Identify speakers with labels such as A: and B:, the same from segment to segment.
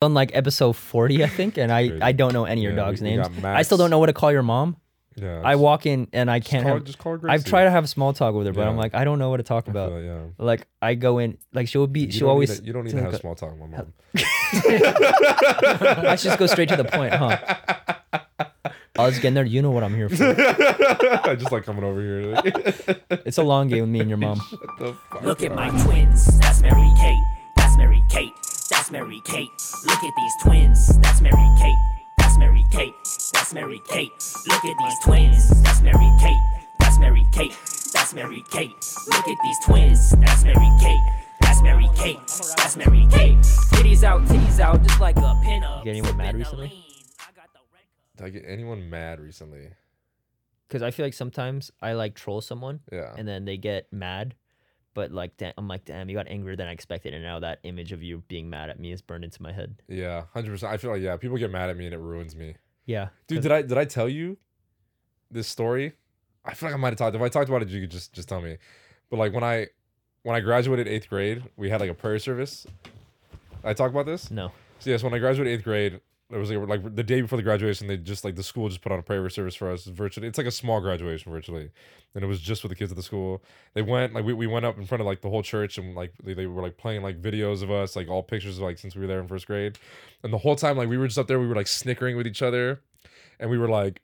A: on like episode 40, I think, and I
B: Crazy.
A: I don't know any of your
B: Yeah,
A: dogs'
B: we- we
A: names.
B: got
A: I still don't know what to call your mom.
B: Yeah.
A: I
B: just-
A: walk in and I can't
B: call,
A: have.
B: just call her
A: I've
B: Gracie.
A: tried to have small talk with her, but I'm
B: Yeah.
A: like, I don't know what to talk
B: I feel
A: about.
B: that, yeah.
A: Like I go in, like she'll be,
B: You
A: she'll
B: don't
A: always.
B: Need to, you don't need
A: to
B: to
A: like
B: have
A: a-
B: small talk with my mom.
A: I should just go straight to the point, huh? I'll just get in there. You know what I'm here for.
B: I just like coming over here. Like,
A: It's a long game with me and your mom.
B: the fuck?
C: Look at my twins. That's Mary Kate. That's Mary Kate. That's Mary Kate. Look at these twins. That's Mary Kate. That's Mary Kate. That's Mary Kate. Look at these twins. That's Mary Kate. That's Mary Kate. That's Mary Kate. Look at these twins. That's Mary Kate. That's Mary Kate. That's Mary Kate. Titties out, titties out, just like a pinup.
A: You get anyone mad recently?
C: the lean. I got the red cup.
B: Did I get anyone mad recently?
A: Because I feel like sometimes I like troll someone
B: Yeah.
A: and then they get mad, but like da- I'm like, damn, you got angrier than I expected, and now that image of you being mad at me is burned into my head.
B: Yeah, hundred percent. I feel like yeah, people get mad at me and it ruins me.
A: Yeah,
B: Dude, did I did I tell you this story? I feel like I might have talked. If I talked about it, you could just just tell me. But like when I when I graduated eighth grade, we had like a prayer service. I talk about this.
A: no.
B: So yes, when I graduated eighth grade, it was like, like the day before the graduation. They just like the school just put on a prayer service for us virtually. It's like a small graduation virtually, and it was just for the kids at the school. They went like we, we went up in front of like the whole church and like they, they were like playing like videos of us like all pictures of like since we were there in first grade, and the whole time like we were just up there we were like snickering with each other, and we were like.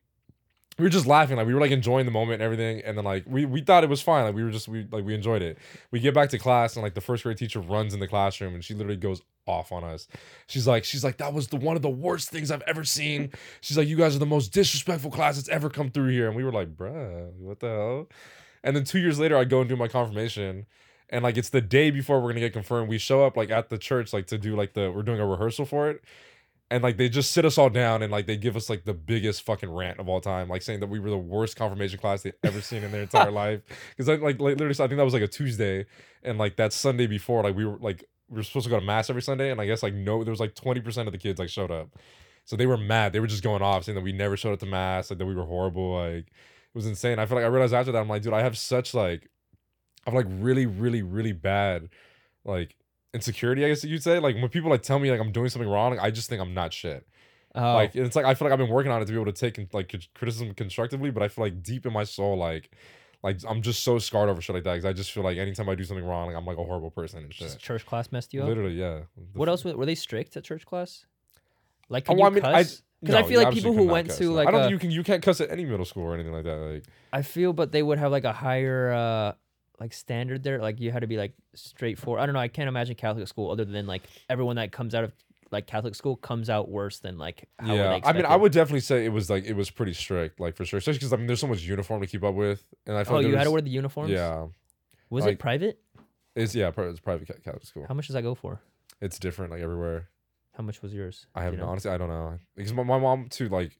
B: We were just laughing, like we were like enjoying the moment and everything, and then like we, we thought it was fine, like we were just we like we enjoyed it. We get back to class and like the first grade teacher runs in the classroom and she literally goes off on us. She's like, she's like, that was the one of the worst things I've ever seen. She's like, you guys are the most disrespectful class that's ever come through here. And we were like, bruh, what the hell? And then two years later, I go and do my confirmation. And like it's the day before we're gonna get confirmed. We show up like at the church, like to do like the we're doing a rehearsal for it. And like they just sit us all down and like they give us like the biggest fucking rant of all time, like saying that we were the worst confirmation class they'd ever seen in their entire life. Because like, like literally, I think that was like a Tuesday, and like that Sunday before, like we were like we were supposed to go to mass every Sunday, and I guess like no, there was like twenty percent of the kids like showed up, so they were mad. They were just going off saying that we never showed up to mass, like that we were horrible. Like it was insane. I feel like I realized after that, I'm like, dude, I have such like, I'm like really, really, really bad, like insecurity. I guess you'd say. Like when people like tell me like I'm doing something wrong, I just think I'm not shit.
A: Oh,
B: Like it's like I feel like I've been working on it to be able to take like criticism constructively, but I feel like deep in my soul, like. Like I'm just so scarred over shit like that because I just feel like anytime I do something wrong, like I'm like a horrible person and shit.
A: just church class messed you up.
B: Literally, yeah.
A: What else were, were they strict at church class? Like,
B: Oh,
A: could
B: I
A: you
B: mean,
A: cuss? Because I
B: no,
A: feel like people who went
B: cuss.
A: to like
B: I don't
A: a-
B: think you can you can't cuss at any middle school or anything like that. Like
A: I feel, but they would have like a higher uh like standard there. Like you had to be like straightforward. I don't know. I can't imagine Catholic school other than like everyone that comes out of like Catholic school comes out worse than like how
B: yeah, I mean, I would definitely say it was like it was pretty strict, like for sure. Especially because I mean, there's so much uniform to keep up with, and I feel
A: Oh,
B: like
A: you had to wear the uniforms.
B: Yeah,
A: Was
B: like-
A: it private?
B: it's yeah, it's private Catholic school.
A: How much does that go for?
B: It's different like everywhere.
A: How much was yours?
B: I have
A: you
B: no,
A: know?
B: honestly, I don't know because my, my mom too like.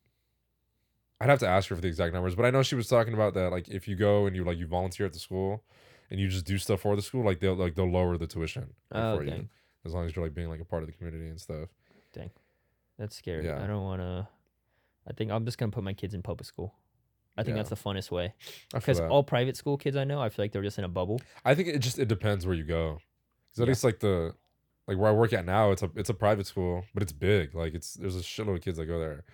B: I'd have to ask her for the exact numbers, but I know she was talking about that. Like, if you go and you like you volunteer at the school, and you just do stuff for the school, like they'll like they'll lower the tuition
A: Oh,
B: for you, as long as you're like being like a part of the community and stuff.
A: Dang, that's scary.
B: Yeah.
A: I don't want to. I think I'm just gonna put my kids in public school. I think
B: Yeah.
A: that's the funnest way because all private school kids I know, I feel like they're just in a bubble.
B: I think it just it depends where you go. Cause at
A: Yeah.
B: least like the like where I work at now, it's a it's a private school, but it's big. Like it's there's a shitload of kids that go there.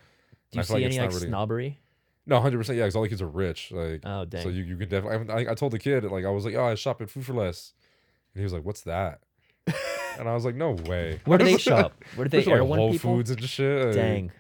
A: Do you see
B: like
A: any
B: it's
A: like
B: really-
A: snobbery?
B: No, hundred percent. Yeah, because all the kids are rich. Like
A: Oh dang.
B: so you, you could definitely. I, I told the kid like I was like, oh, I shop at Food for Less, and he was like, what's that? and I was like, no way.
A: Where do they shop? Where do they
B: like Whole
A: people?
B: Foods and shit. like,
A: Dang.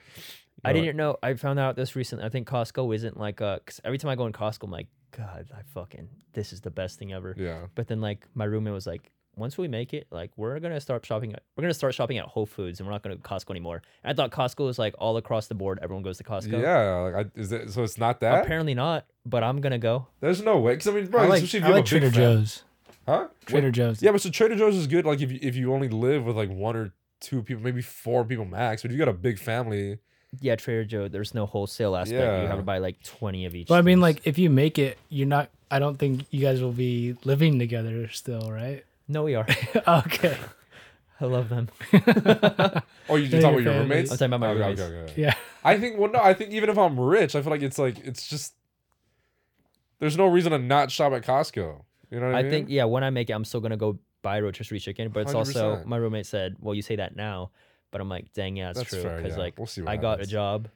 A: I didn't know. I found out this recently. I think Costco isn't like a. Cause every time I go in Costco, I'm like, God, I fucking, this is the best thing ever.
B: Yeah.
A: But then like my roommate was like, once we make it, like we're gonna start shopping. At, we're gonna start shopping at Whole Foods, and we're not gonna go to Costco anymore. And I thought Costco was like all across the board. Everyone goes to Costco.
B: Yeah. Like, I, is it so? It's not that.
A: Apparently not. But I'm gonna go.
B: There's no way. Because I mean, bro,
D: I like,
B: especially if
D: I like
B: have a big
D: Trader
B: fam-
D: Joe's.
B: Huh?
D: Trader Joe's.
B: Yeah, but so Trader Joe's is good. Like if you if you only live with like one or two people, maybe four people max. But if you got a big family,
A: Yeah, Trader Joe. There's no wholesale aspect. You have to buy like 20 of each.
D: But I mean,
A: things.
D: like, if you make it, you're not. I don't think you guys will be living together still, right?
A: No, we are.
D: okay.
A: I love them.
B: oh, you
D: They're
B: talking about
D: your
B: your roommates?
A: I'm talking about my
B: Okay,
A: roommates.
B: okay, okay.
D: Yeah.
B: I think well, no, I think even if I'm rich, I feel like it's like it's just there's no reason to not shop at Costco. You know what I, mean?
A: I
B: mean?
A: think yeah, when I make it, I'm still gonna go buy rotisserie chicken. But it's also
B: 100%.
A: my roommate said, "Well, you say that now, but I'm like, dang, yeah, it's
B: That's
A: true.
B: fair,
A: Because
B: yeah.
A: like,
B: We'll see what
A: I got a
B: happens.
A: job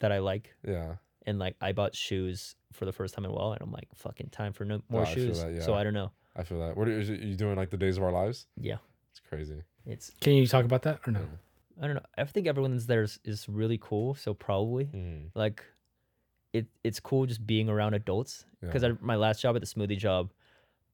A: that I like,
B: Yeah.
A: and like I bought shoes for the first time in a while, and I'm like, fucking time for no more oh,
B: I feel
A: shoes.
B: that,
A: So. I don't know.
B: I feel that. What are, is it, you doing like the days of our lives?
A: Yeah,
B: It's crazy.
A: it's
D: Can you talk about that or no?
A: I don't know. I think everyone that's there is, is really cool. So probably
B: Mm.
A: like it it's cool just being around adults because
B: Yeah.
A: my last job at the smoothie job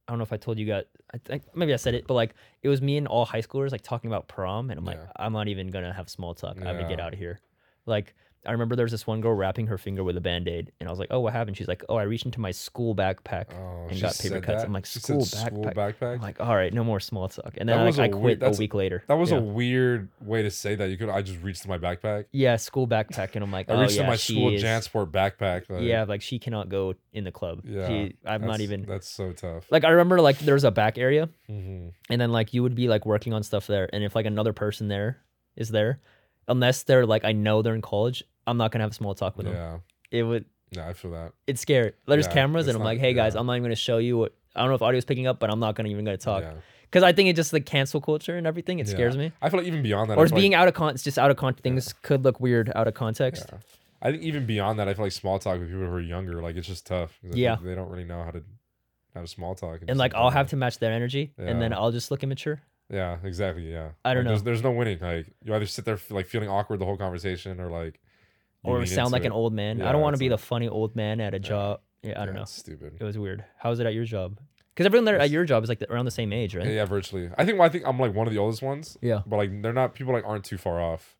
A: i don't know if i told you guys i think maybe i said it but like it was me and all high schoolers like talking about prom and i'm like
B: Yeah.
A: i'm not even gonna have small talk i'm gonna get
B: Yeah.
A: out of here like i remember there was this one girl wrapping her finger with a band-aid and i was like oh what happened she's like oh i reached into my school backpack
B: Oh,
A: and got paper cuts
B: that?
A: i'm like
B: She said
A: school
B: school
A: backpack
B: backpack?
A: i'm like all right no more small talk and then
B: That
A: like,
B: was
A: i quit
B: weird-
A: a week later
B: That was
A: yeah.
B: a weird way to say that. You could I just reached in my backpack.
A: yeah school backpack and i'm like
B: I
A: oh
B: reached
A: yeah
B: in my school
A: is-
B: Jansport backpack. Like,
A: yeah like she cannot go in the club
B: Yeah.
A: she, i'm not even
B: That's so tough.
A: like I remember like there's a back area
B: hmm
A: and then like you would be like working on stuff there and if like another person there is there unless they're like I know they're in college I'm not gonna have a small talk with them
B: Yeah.
A: it would
B: Yeah, I feel that.
A: it's scary there's
B: Yeah,
A: cameras and I'm
B: not-
A: like hey guys. I'm not even gonna show you what I don't know if audio's picking up but I'm not gonna even gonna talk
B: Yeah.
A: because I think it just the cancel culture and everything it
B: Yeah.
A: scares me
B: I feel like even beyond that,
A: or it's
B: feel like-
A: being out of con it's just out of context. things could look weird out of context
B: Yeah. I think even beyond that, I feel like small talk with people who are younger, like it's just tough.
A: Yeah.
B: they don't really know how to have small talk.
A: and like I'll have to match their energy and then I'll just look immature
B: Yeah, exactly. Yeah.
A: I don't
B: Like,
A: know.
B: there's no winning. Like you either sit there like feeling awkward the whole conversation, or like
A: or sound like an old man I don't want to be
B: like-
A: the funny old man at a job yeah I don't
B: Yeah,
A: know
B: stupid.
A: It was weird. How was it at your job? Because everyone there at your job is like the, around the same age, right?
B: Yeah, yeah, virtually. I think. Well, I think I'm like one of the oldest ones,
A: Yeah.
B: but like they're not. People like aren't too far off.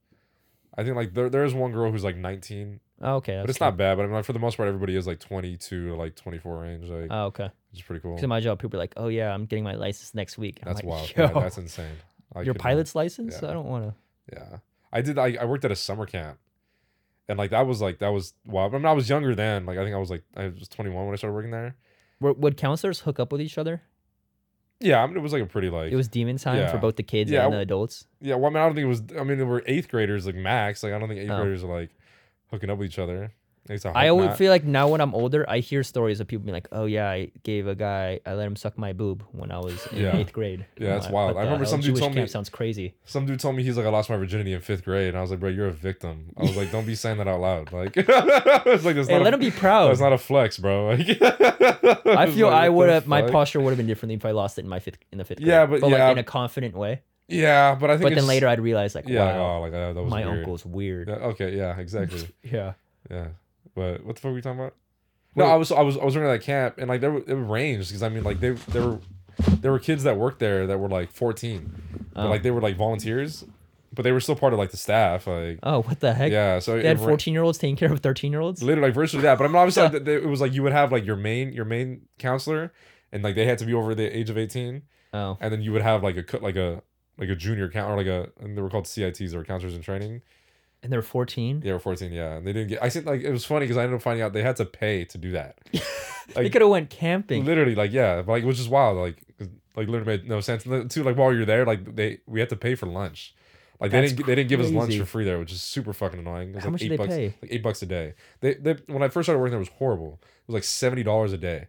B: I think like there there is one girl who's like 19,
A: Oh, okay.
B: but it's not bad. But I mean, like, for the most part, everybody is like 22 to like 24 range. Like,
A: Oh, okay.
B: it's pretty cool.
A: Because my job, people are like, "Oh yeah, I'm getting my license next week." And I'm
B: That's
A: like,
B: wild. Yeah, that's insane. I
A: your
B: not-
A: pilot's license?
B: yeah.
A: I don't want to.
B: Yeah, I did. I, I worked at a summer camp, and like that was like that was wild. I mean, I was younger then. Like I think I was like I was 21 when I started working there.
A: Would counselors hook up with each other?
B: Yeah, I mean it was like a pretty like
A: It was demon time for both the kids
B: Yeah,
A: and the adults.
B: yeah. Well, I mean I don't think it was. I mean there were eighth graders like max. Like I don't think eighth
A: Oh.
B: graders are like hooking up with each other. Least
A: I always
B: not.
A: feel like now when I'm older, I hear stories of people being like, "Oh yeah, I gave a guy, I let him suck my boob when I was in
B: Yeah.
A: eighth grade."
B: Yeah, that's
A: like,
B: wild.
A: "What
B: I remember some dude
A: Jewish
B: told me-
A: sounds crazy.
B: Some dude told me he's like I lost my virginity in fifth grade, and I was like, bro, you're a victim. I was like, don't be saying that out loud. Like, it's like
A: Hey,
B: not
A: let
B: a,
A: him be proud.
B: That's not a flex, bro. Like,
A: I feel I would have my
B: posture.
A: would have been different if I lost it in my fifth in the fifth grade.
B: Yeah, but
A: like
B: yeah.
A: in a confident way.
B: Yeah, but I think.
A: But then later I'd realize like,
B: yeah, like,
A: wow,
B: oh, like uh, that was
A: my
B: weird.
A: uncle's weird.
B: Yeah, okay, yeah, exactly.
A: Yeah.
B: yeah, but what the fuck were we talking about? No, I was I was I was at that camp, and like there were- it ranged because I mean like they there were there were kids that worked there that were like 14, but
A: Oh.
B: like they were like volunteers, but they were still part of like the staff. Like
A: Oh, what the heck?
B: yeah, so
A: They had
B: it ra-
A: 14 year olds taking care of 13 year olds?
B: literally like virtually that. But I mean, obviously, like, th- th- it was like you would have like your main your main counselor, and like they had to be over the age of 18,
A: Oh.
B: and then you would have like a co- like a like a junior count or like a and they were called CITs or counselors in training.
A: And they're 14?
B: They were 14, yeah, and they didn't get. I think like it was funny because I ended up finding out they had to pay to do that.
A: they could have went camping.
B: literally, like yeah, like it was just wild. Like like literally made no sense. And too, like while you're there, like they we had to pay for lunch. Like they didn't they didn't give us lunch for free there, which is super fucking annoying. It was
A: How
B: like
A: much
B: eight
A: did they
B: bucks,
A: pay?
B: Like eight bucks a day. They, they when I first started working there it was horrible. It was like seventy dollars a day,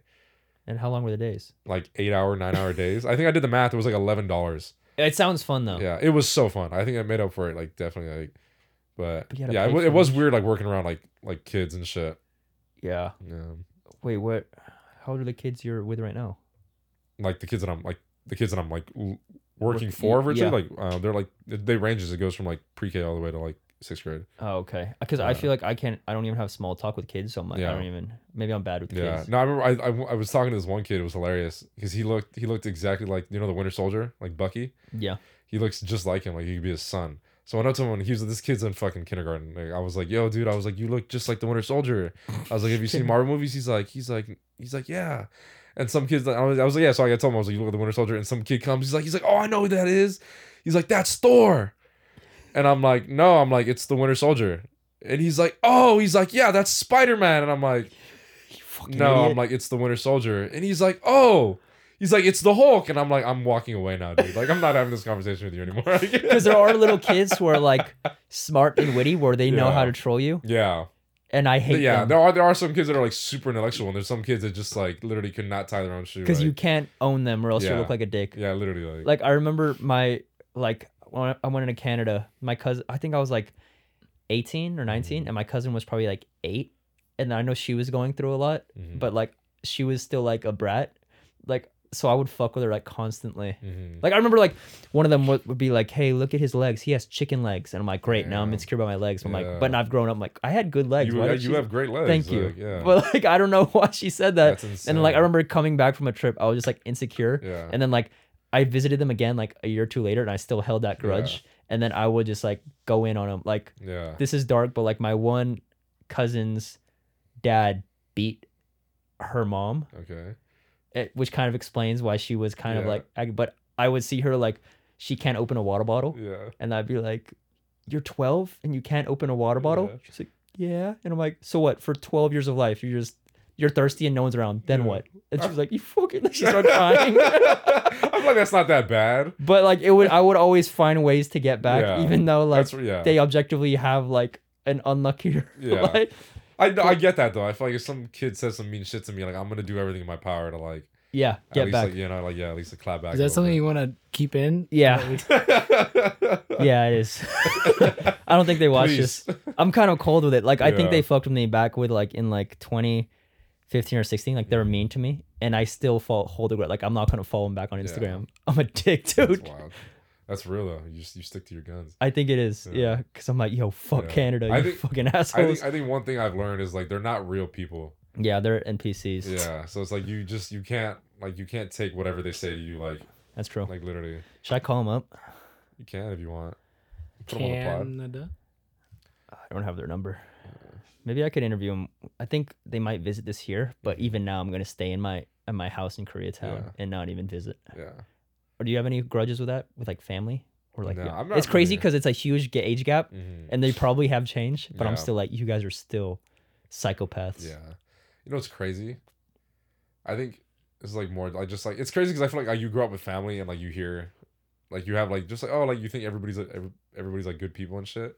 A: And how long were the days?
B: like eight hour, nine hour days. I think I did the math. It was like eleven dollars.
A: It sounds fun though.
B: Yeah, it was so fun. I think I made up for it. Like definitely. Like, but,
A: But you had to
B: yeah, it, it was weird. Like working around like like kids and shit.
A: Yeah.
B: Yeah,
A: Wait, what? How old are the kids you're with right now?
B: like the kids that I'm like the kids that I'm like working
A: Work-
B: for virtually.
A: yeah.
B: Like uh, they're like they ranges. It goes from like pre K all the way to like sixth grade.
A: Oh, okay. Because I feel like I can't, I don't even have small talk with kids. So I'm like, I don't even, maybe I'm bad with
B: Yeah.
A: kids.
B: No, I remember I, I, I was talking to this one kid. It was hilarious because he looked he looked exactly like you know the Winter Soldier, like Bucky.
A: Yeah.
B: He looks just like him. Like he could be his son. So I know someone. He was this kid's in fucking kindergarten. Like, I was like, "Yo, dude," I was like, "You look just like the Winter Soldier." I was like, "Have you seen Marvel movies?" He's like, "He's like, he's like, yeah." And some kids, I was, I was like, "Yeah." So I told him I was like, "You look at the Winter Soldier," and some kid comes. He's like, "He's like, oh, I know who that is." He's like, "That's Thor," and I'm like, "No," I'm like, "It's the Winter Soldier," and he's like, "Oh," he's like, "Yeah, that's Spider Man," and I'm like, "No,"
A: idiot.
B: I'm like, "It's the Winter Soldier," and he's like, "Oh." He's like, it's the Hulk, and I'm like, I'm walking away now, dude. Like, I'm not having this conversation with you anymore.
A: Because there are little kids who are like smart and witty where they know how to troll you.
B: yeah,
A: And I hate
B: yeah.
A: them.
B: There are there are some kids that are like super intellectual, and there's some kids that just like literally could not tie their own shoe.
A: Because
B: like,
A: you can't own them or else you
B: Yeah.
A: look like a dick.
B: yeah, literally like,
A: Like I remember my like when I went into Canada, my cousin, I think I was like 18 or 19,
B: Mm-hmm.
A: and my cousin was probably like eight. And I know she was going through a lot,
B: Mhm.
A: but like she was still like a brat. Like, so I would fuck with her like constantly.
B: Mhm.
A: Like I remember like one of them would, would be like, "Hey, look at his legs. He has chicken legs." And I'm like, "Great, now I'm insecure about my legs." I'm
B: Yeah.
A: like, "But now I've grown up. I'm like, I had good legs.
B: You,
A: Why
B: yeah, you have great legs.
A: Thank you.
B: like, yeah.
A: But like I don't know why she said that. And like I remember coming back from a trip, I was just like insecure.
B: Yeah.
A: And then like I visited them again like a year or two later, and I still held that grudge. And then I would just like go in on them. Like
B: yeah.
A: this is dark, but like my one cousin's dad beat her mom,
B: okay.
A: It, which kind of explains why she was kind of
B: Yeah.
A: like. I, but I would see her like she can't open a water bottle,
B: Yeah.
A: and I'd be like, "You're 12 and you can't open a water bottle."
B: Yeah.
A: She's like, "Yeah," and I'm like, "So what? For 12 years of life, you're just you're thirsty and no one's around. Then
B: Yeah.
A: what?" And she was like, "You fucking." Like, she started crying.
B: I'm like, that's not that bad.
A: but like it would, I would always find ways to get back,
B: Yeah.
A: even though like
B: That's yeah.
A: they objectively have like an unluckier
B: Yeah.
A: life.
B: I I get that though. I feel like if some kid says some mean shit to me, like I'm gonna do everything in my power to like
A: Yeah,
B: at
A: get
B: least
A: back.
B: like you know like yeah at least a clap back.
D: Is that something you want to keep in?
A: Yeah. yeah, it is. I don't think they watch
B: Please.
A: this. I'm kind of cold with it. Like I think they fucked me back with like in like 2015 or 16. Like they were mm-hmm. mean to me, and I still fall hold the grudge. Like I'm not gonna follow them back on
B: Yeah.
A: Instagram. I'm a dick,
B: That's
A: dude.
B: Wild. That's real though. You just you stick to your guns.
A: I think it is.
B: Yeah.
A: Yeah, because I'm like, yo, fuck
B: Yeah.
A: Canada,
B: I
A: you
B: think-
A: fucking
B: I
A: assholes.
B: think I think one thing I've learned is like they're not real people.
A: yeah, they're NPCs.
B: Yeah. So it's like you just you can't like you can't take whatever they say to you like
A: that's true.
B: like literally.
A: Should I call them up?
B: You can if you want. Put 'em on the pod.
D: Canada.
A: I don't have their number. Maybe I could interview them. I think they might visit this year, but mm-hmm. even now, I'm gonna stay in my in my house in Koreatown
B: Yeah.
A: and not even visit.
B: Yeah.
A: Or do you have any grudges with that, with like family, or like?
B: No,
A: yeah.
B: I'm not
A: it's crazy because it's a huge ga- age gap,
B: Mhm.
A: and they probably have changed. But I'm still like, you guys are still psychopaths.
B: Yeah. You know what's crazy? I think it's like more like just like it's crazy because I feel like, you grow up with family and like you hear like you have like just like oh like you think everybody's like every, everybody's like good people and shit.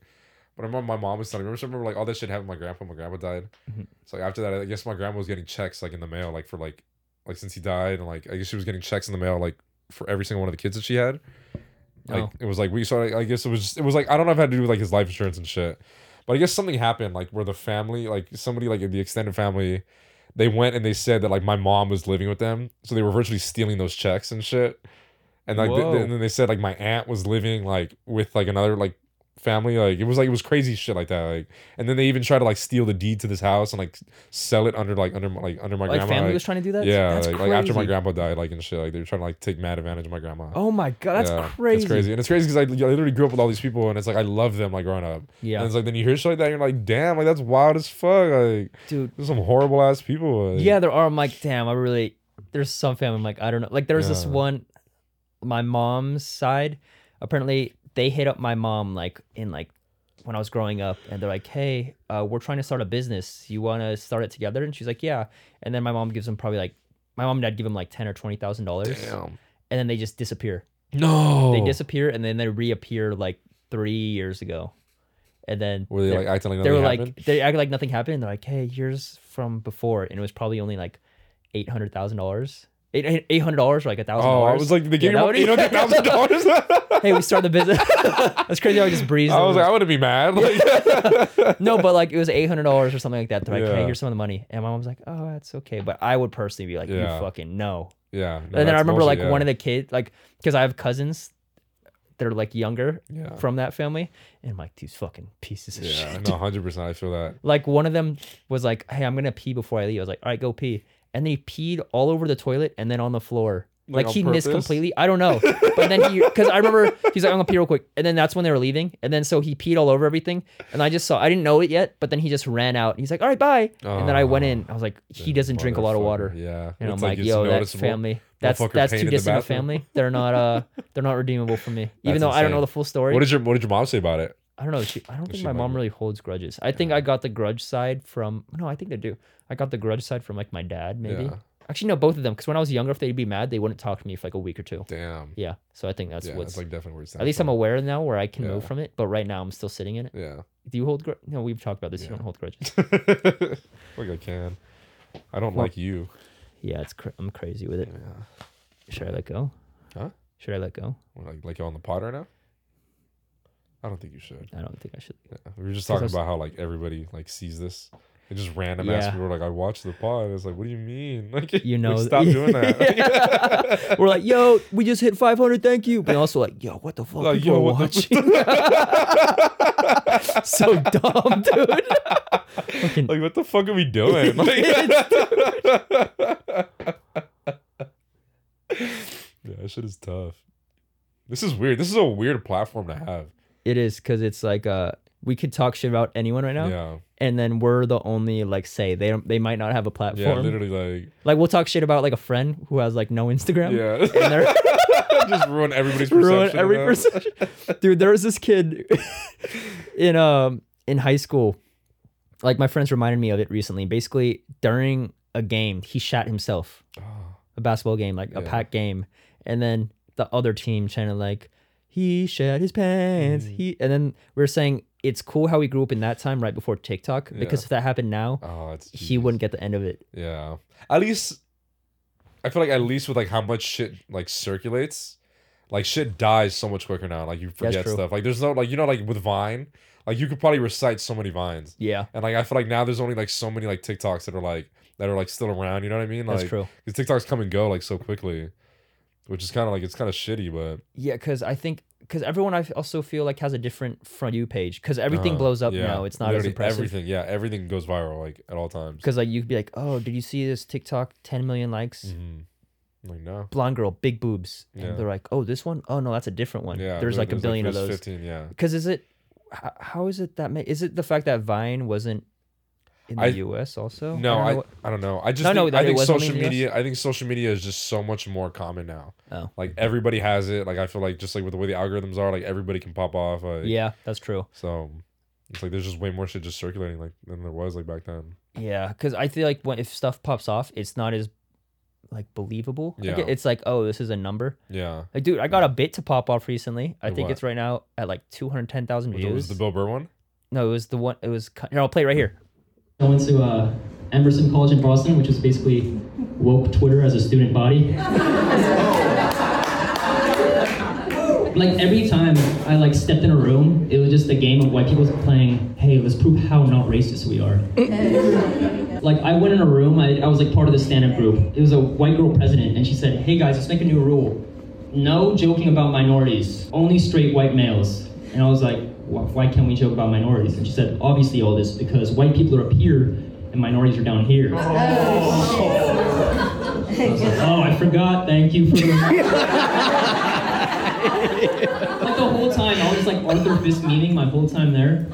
B: But I remember my mom was telling me. I remember like all that shit happened. My grandpa, my grandpa died.
A: Mhm.
B: So like, after that, I guess my grandma was getting checks like in the mail, like for like like since he died, and like I guess she was getting checks in the mail like for every single one of the kids that she had. Like
A: Oh.
B: it was like we saw. I guess it was just, it was like I don't know if it had to do with like his life insurance and shit, but I guess something happened like where the family like somebody like the extended family, they went and they said that like my mom was living with them, so they were virtually stealing those checks and shit, and like th- th- and then they said like my aunt was living like with like another like family like it was like it was crazy shit like that like and then they even tried to like steal the deed to this house and like sell it under like under my- like under my
A: like
B: grandma
A: family
B: like,
A: was trying to do that.
B: yeah
A: that's
B: like,
A: crazy.
B: like after my grandpa died like and shit like they were trying to like take mad advantage of my grandma
A: Oh my god, that's
B: Yeah,
A: crazy.
B: It's crazy, and it's crazy because I, I literally grew up with all these people, and it's like I love them like growing up.
A: Yeah,
B: And it's like then you hear shit like that, and you're like, damn, like that's wild as fuck. Like
A: dude.
B: there's some horrible ass people. Like,
A: Yeah, there are. I'm like, damn. I really. There's some family. I'm like, I don't know. Like, there's was this one. My mom's side. Apparently, they hit up my mom like in like when I was growing up, and they're like, "Hey, uh, we're trying to start a business. You want to start it together?" And she's like, "Yeah." And then my mom gives them probably like my mom and dad give them like ten or twenty thousand dollars, and then they just disappear.
B: No.
A: They disappear, and then they reappear like three years ago, and then
B: Were they like acting like
A: they were
B: happened?
A: like they acted like nothing happened. And they're like, "Hey, here's from before," and it was probably only like eight hundred thousand dollars, eight hundred dollars, or like a thousand
B: oh, I
A: dollars.
B: was like, they gave
A: Yeah,
B: you eight hundred thousand dollars.
A: "Hey, we started the business." That's crazy. how I just breezed.
B: I was like, I wouldn't be mad. Like,
A: no, but like it was eight hundred dollars or something like that. They're like,
B: Yeah.
A: "Hey, here's some of the money," and my mom's like, "Oh, that's okay," but I would personally be like,
B: Yeah.
A: "You fucking no."
B: yeah.
A: and then I remember like one of the kids, like, because I have cousins that are like younger
B: yeah.
A: from that family, and I'm like, these fucking pieces of shit.
B: Yeah,
A: shit.
B: no, hundred percent. I feel that.
A: Like one of them was like, "Hey, I'm gonna pee before I leave." I was like, "All right, go pee," and then he peed all over the toilet and then on the floor.
B: Like,
A: Like, he missed completely. I don't know, but then he because I remember he's like, "I'm gonna pee real quick," and then that's when they were leaving, and then so he peed all over everything, and I just saw I didn't know it yet, but then he just ran out. He's like, "All right, bye," and then I went in. I was like, "He doesn't drink a lot of water,"
B: Yeah.
A: and I'm
B: It's,
A: like, "Yo, that
B: noticeable.
A: family." That's that's too distant a family. They're not uh they're not redeemable for me. Even
B: That's
A: though I don't know the full story.
B: What did your What did your mom say about it?
A: I don't know. She, I don't think my mom really holds grudges. I think I got the grudge side from no, I think they do. I got the grudge side from like my dad, maybe.
B: Yeah.
A: Actually, no, both of them. Because when I was younger, if they'd be mad, they wouldn't talk to me for like a week or two.
B: Damn.
A: Yeah. So I think that's
B: yeah,
A: what's
B: it's like definitely where it
A: at least I'm aware now where I can move
B: Yeah.
A: from it. But right now, I'm still sitting in it.
B: Yeah.
A: Do you hold? Gr- no, we've talked about this. You
B: Yeah.
A: don't hold grudges.
B: like I can. I don't like you.
A: yeah, it's cra- I'm crazy with it.
B: Yeah.
A: Should I let go?
B: Huh?
A: Should I let go?
B: What, Like like you on the pod right now? I don't think you should.
A: I don't think I should.
B: We were just talking
A: was-
B: about how like everybody like sees this. It just random
A: Yeah.
B: ass people were like, I watched the pod. It's like, what do you mean? Like,
A: You
B: like,
A: know,
B: stop doing that.
A: We're like, yo, we just hit 500. Thank you. But also like, yo, what the fuck?
B: Like,
A: People
B: yo,
A: are
B: the-
A: watching. so dumb, dude. Fucking,
B: like, what the fuck are we doing? Like- yeah, that shit is tough. This is weird. This is a weird platform to have.
A: It is because it's like uh, we could talk shit about anyone right now,
B: Yeah.
A: and then we're the only like say they don't they might not have a platform.
B: Yeah, literally like
A: Like we'll talk shit about like a friend who has like no Instagram.
B: yeah.
A: And they're
B: just ruin everybody's perception.
A: ruin every perception. Dude, there was this kid in um in high school. Like my friends reminded me of it recently. Basically, during a game, he shot himself.
B: Oh,
A: A basketball game, like a
B: Yeah.
A: packed game, and then the other team trying to like he shat his pants.
B: Mm.
A: He and then we are saying it's cool how we grew up in that time right before TikTok because if that happened now,
B: oh,
A: he wouldn't get the end of it.
B: Yeah. At least I feel like at least with like how much shit like circulates, like shit dies so much quicker now. Like you forget stuff. Like there's no like you know like with Vine, like you could probably recite so many vines.
A: Yeah,
B: And like I feel like now there's only like so many like TikToks that are like that are like still around, you know what I mean?
A: that's
B: Like
A: true.
B: Because TikToks come and go like so quickly. Which is kind of like it's kind of shitty, but
A: Yeah, because I think because everyone I also feel like has a different front you page because everything
B: uh,
A: blows up
B: yeah,
A: now. It's not as impressive.
B: Everything, yeah, everything goes viral like at all times.
A: Because like you could be like, oh, did you see this TikTok? 10 million likes.
B: Mhm. Like no.
A: Blonde girl, big boobs.
B: Yeah.
A: And they're like, oh, this one? Oh no, that's a different one.
B: Yeah,
A: there's
B: there-
A: like a billion of those.
B: 15, yeah.
A: Because is it? How is it that? Ma- is it the fact that Vine wasn't in the
B: I-
A: U.S. also?
B: No,
A: don't know
B: I, I don't know. I just
A: No, no,
B: think,
A: that
B: I think social
A: in the US?
B: media. I think social media is just so much more common now.
A: Oh.
B: Like everybody has it. Like I feel like just like with the way the algorithms are, like everybody can pop off. Like,
A: yeah, that's true.
B: So it's like there's just way more shit just circulating like than there was like back then.
A: Yeah, because I feel like when if stuff pops off, it's not as like believable. Like,
B: Yeah.
A: it's like, oh, this is a number.
B: Yeah.
A: Like, dude, I got a bit to pop off recently. I
B: The
A: think
B: what?
A: it's right now at like two hundred ten thousand
B: it, was
A: views.
B: the Bill Burr one?
A: no, it was the one. It was. Here, I'll play it right here.
E: I went to uh, Emerson College in Boston, which was basically woke Twitter as a student body. like every time I like stepped in a room, it was just a game of white people playing. Hey, let's prove how not racist we are. like I went in a room. I, I was like part of the stand-up group. It was a white girl president, and she said, "Hey guys, let's make a new rule. No joking about minorities. Only straight white males." And I was like, "Why why can't we joke about minorities?" And she said, "Obviously, all this because white people are up here and minorities are down here." I oh. like, oh, I forgot. Thank you for the. like the whole time, I was like Arthur Fleck meeting my whole time there.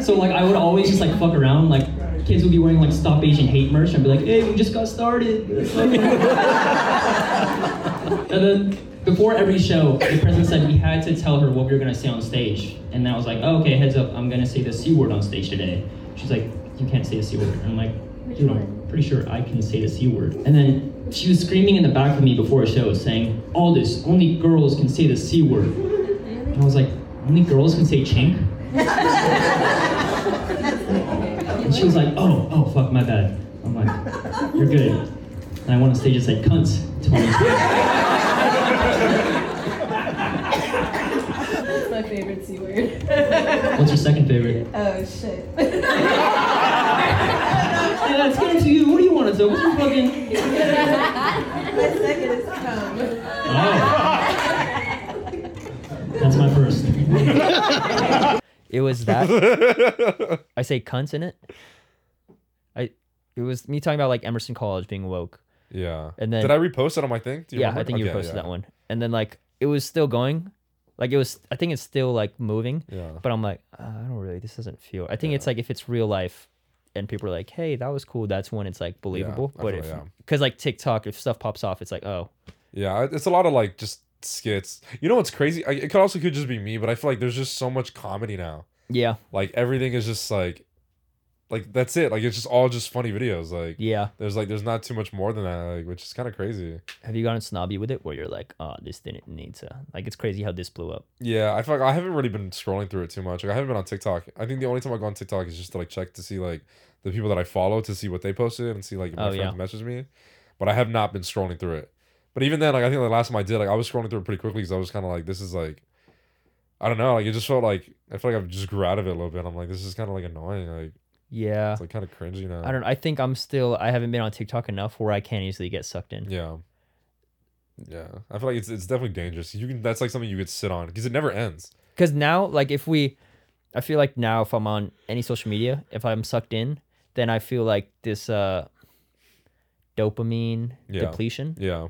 E: So like I would always just like fuck around. Like kids would be wearing like Stop Asian Hate merch. I'd be like, hey, we just got started. and then before every show, the president said we had to tell her what we were gonna say on stage, and I was like, oh, okay, heads up, I'm gonna say the c word on stage today. She's like, you can't say the c word. And I'm like, dude, I'm pretty sure I can say the c word. And then she was screaming in the back of me before a show, saying, all this only girls can say the c word. And I was like, only girls can say chink. and she was like, oh, oh, fuck, my bad. I'm like, you're good. And I went on stage and said, cunts,
F: 20. My favorite C word.
E: What's your second favorite?
F: oh shit.
E: Yeah, let's get into you. What do you want to do? What's your fucking...
F: my second is cum.
E: Oh. That's my first.
A: It was that. I say cunts in it. I. It was me talking about like Emerson College being woke.
B: Yeah.
A: And then-
B: did I repost it on my thing? Do you
A: yeah,
B: remember?
A: I think you
B: Okay,
A: posted
B: yeah.
A: that one. And then like it was still going, like it was. I think it's still like moving.
B: Yeah.
A: But I'm like, uh, I don't really. This doesn't feel. I think it's like if it's real life, and people are like, "Hey, that was cool." That's when it's like believable.
B: I
A: but if,
B: yeah.
A: because like TikTok, if stuff pops off, it's like, oh,
B: Yeah, it's a lot of like just skits. You know what's crazy? I, it could also could just be me, but I feel like there's just so much comedy now.
A: yeah,
B: Like everything is just like, like that's it. Like it's just all just funny videos. Like
A: yeah.
B: there's like there's not too much more than that. Like which is kind of crazy.
A: Have you gotten snobby with it, where you're like, oh, this didn't need to. Like it's crazy how this blew up.
B: Yeah, I feel like I haven't really been scrolling through it too much. Like I haven't been on TikTok. I think the only time I go on TikTok is just to like check to see like the people that I follow to see what they posted and see like if my
A: Oh,
B: friends
A: yeah.
B: message me. But I have not been scrolling through it. But even then, like I think the last time I did, like I was scrolling through it pretty quickly because I was kind of like, this is like, I don't know. Like it just felt like I feel like I've just grew out of it a little bit. I'm like, this is kind of like annoying. Like
A: Yeah.
B: it's like kind of cringy now.
A: I don't. I think I'm still. I haven't been on TikTok enough where I can't easily get sucked in.
B: Yeah. Yeah. I feel like it's it's definitely dangerous. You can that's like something you could sit on because it never ends.
A: Because now, like, if we, I feel like now if I'm on any social media, if I'm sucked in, then I feel like this uh dopamine
B: Yeah.
A: depletion.
B: Yeah.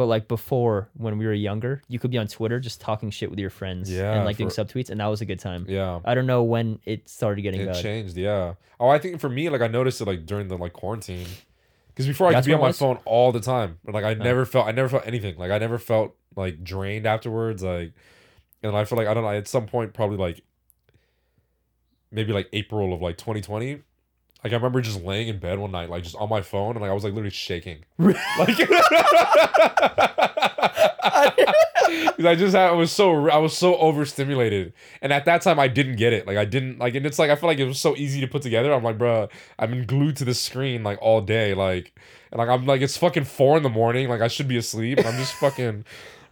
A: But like before, when we were younger, you could be on Twitter just talking shit with your friends
B: Yeah,
A: and like doing
B: for-
A: subtweets, and that was a good time.
B: Yeah.
A: I don't know when it started getting
B: It
A: bad.
B: changed, yeah. Oh, I think for me, like I noticed it like during the like quarantine, because before I
A: That's
B: could be on my phone all the time, but like I oh. never felt, I never felt anything. Like I never felt like drained afterwards. Like, and I feel like I don't know. At some point, probably like maybe like April of like 2020. Like I remember just laying in bed one night, like just on my phone, and like I was like literally shaking. Like, I just had, I was so I was so overstimulated, and at that time I didn't get it. Like I didn't like, and it's like I feel like it was so easy to put together. I'm like, bro, I've been glued to the screen like all day, like, and like I'm like it's fucking four in the morning, like I should be asleep, and I'm just fucking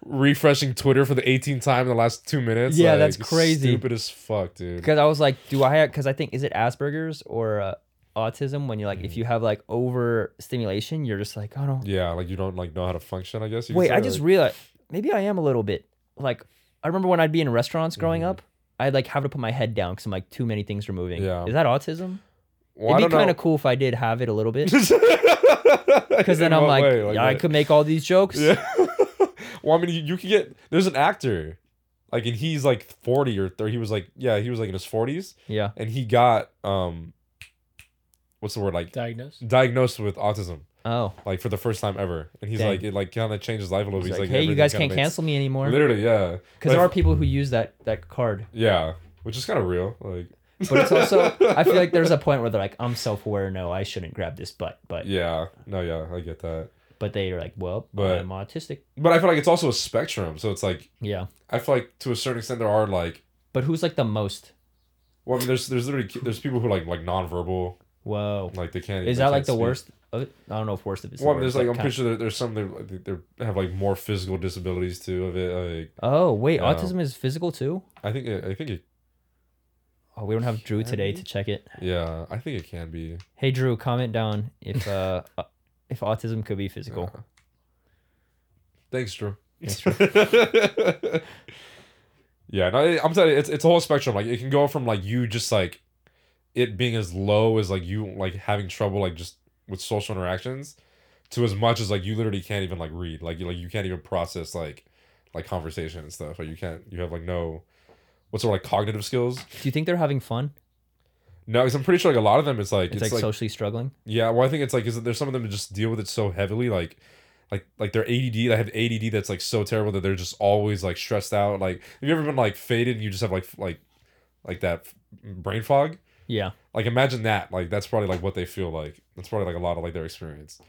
B: refreshing Twitter for the 18th time in the last two minutes.
A: Yeah,
B: like,
A: that's crazy.
B: Stupid as fuck, dude.
A: Because I was like, do I have? Because I think is it Asperger's or uh, autism? When you're like, if you have like over stimulation, you're just like, I don't.
B: Mm. Yeah, like you don't like know how to function. I guess. You
A: Wait,
B: say,
A: I just
B: like-
A: realized maybe I am a little bit like. I remember when I'd be in restaurants growing
B: Mhm.
A: up, I'd like have to put my head down because I'm like too many things are moving.
B: Yeah.
A: Is that autism?
B: Well,
A: It'd be kind of cool if I did have it a little bit.
B: Because
A: then I'm like, yeah, I could make all these jokes.
B: Yeah. well, I mean, you, you could get. There's an actor, like, and he's like 40 or 30. He was like, yeah, he was like in his 40s,
A: Yeah.
B: and he got um, what's the word like
D: Diagnosed.
B: diagnosed with autism,
A: Oh.
B: like for the first time ever, and he's
A: Dang.
B: like, it like kind of changed his life a little bit. He's
A: like,
B: like,
A: hey, you guys can't
B: makes-
A: cancel me anymore.
B: Literally, yeah.
A: Because there
B: Like,
A: are people who use that that card.
B: Yeah, which is kind of real. Like,
A: But it's also, I feel like there's a point where they're like, I'm self aware. No, I shouldn't grab this butt. But
B: yeah, no, yeah, I get that.
A: but they are like, well,
B: But-
A: I'm autistic.
B: But I feel like it's also a spectrum. So it's like
A: Yeah.
B: I feel like to a certain extent there are like
A: But who's like the most?
B: well, I mean, there's there's literally there's people who like like nonverbal
A: Whoa.
B: like they can't.
A: Is
B: they
A: that like
B: can't
A: the
B: speak.
A: worst? Of it? I don't know if worst of the
B: Well, there's like I'm pretty sure there, there's some that they have like more physical disabilities too of it. Like
A: Oh wait,
B: Yeah.
A: autism is physical too.
B: I think it, I think it
A: Oh, we don't have Drew today
B: be.
A: to check it.
B: yeah I think it can be.
A: Hey Drew, comment down if uh uh, if autism could be physical.
B: Yeah. Thanks, Drew.
A: Thanks, Drew.
B: yeah, no, I'm telling you, it's it's a whole spectrum. Like it can go from like you just like it being as low as like you like having trouble like just with social interactions to as much as like you literally can't even like read. Like you like you can't even process like like conversation and stuff. Like you can't you have like no what's it like cognitive skills?
A: Do you think they're having fun?
B: no because i'm pretty sure like a lot of them it's like
A: It's,
B: it's,
A: like,
B: like,
A: socially struggling.
B: yeah well i think it's like is that there's some of them that just deal with it so heavily like like like their ADD they have ADD that's like so terrible that they're just always like stressed out. Like have you ever been like faded and you just have like like like that brain fog
A: Yeah.
B: like imagine that. Like that's probably like what they feel like. That's probably like a lot of like their experience.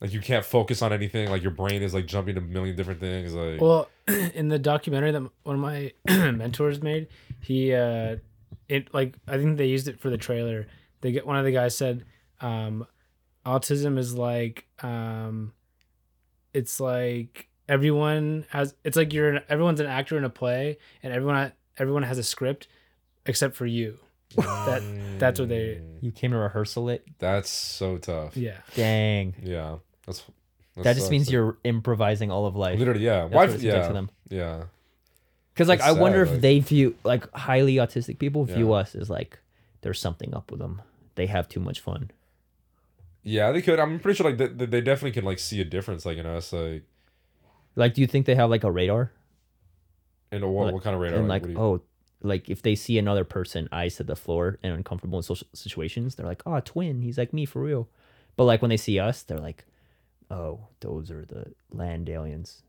B: Like you can't focus on anything. Like your brain is like jumping to a million different things. Like
D: Well, in the documentary that one of my mentors made, he uh, it like I think they used it for the trailer. They get one of the guys said, um, autism is like um, it's like everyone has it's like you're an, everyone's an actor in a play and everyone everyone has a script except for you. that that's what they mm.
A: You came to rehearsal it.
B: that's so tough
D: yeah.
A: Dang.
B: yeah that's
A: That just
B: sucks,
A: means
B: like-
A: you're improvising all of life.
B: literally yeah
A: That's
B: why
A: what it like
B: yeah
A: to them.
B: yeah
A: Because like
B: It's
A: I wonder if
B: like-
A: they view like highly autistic people view
B: Yeah.
A: us as like there's something up with them. They have too much fun.
B: yeah they could i'm pretty sure like they, they definitely can like see a difference like in us like
A: Like, do you think they have like a radar?
B: in a, what,
A: Like-
B: what kind of radar
A: and
B: like,
A: like,
B: you-
A: oh, like if they see another person eyes to the floor and uncomfortable in social situations, they're like, oh, twin, he's like me for real. But like when they see us, they're like, oh, those are the land aliens.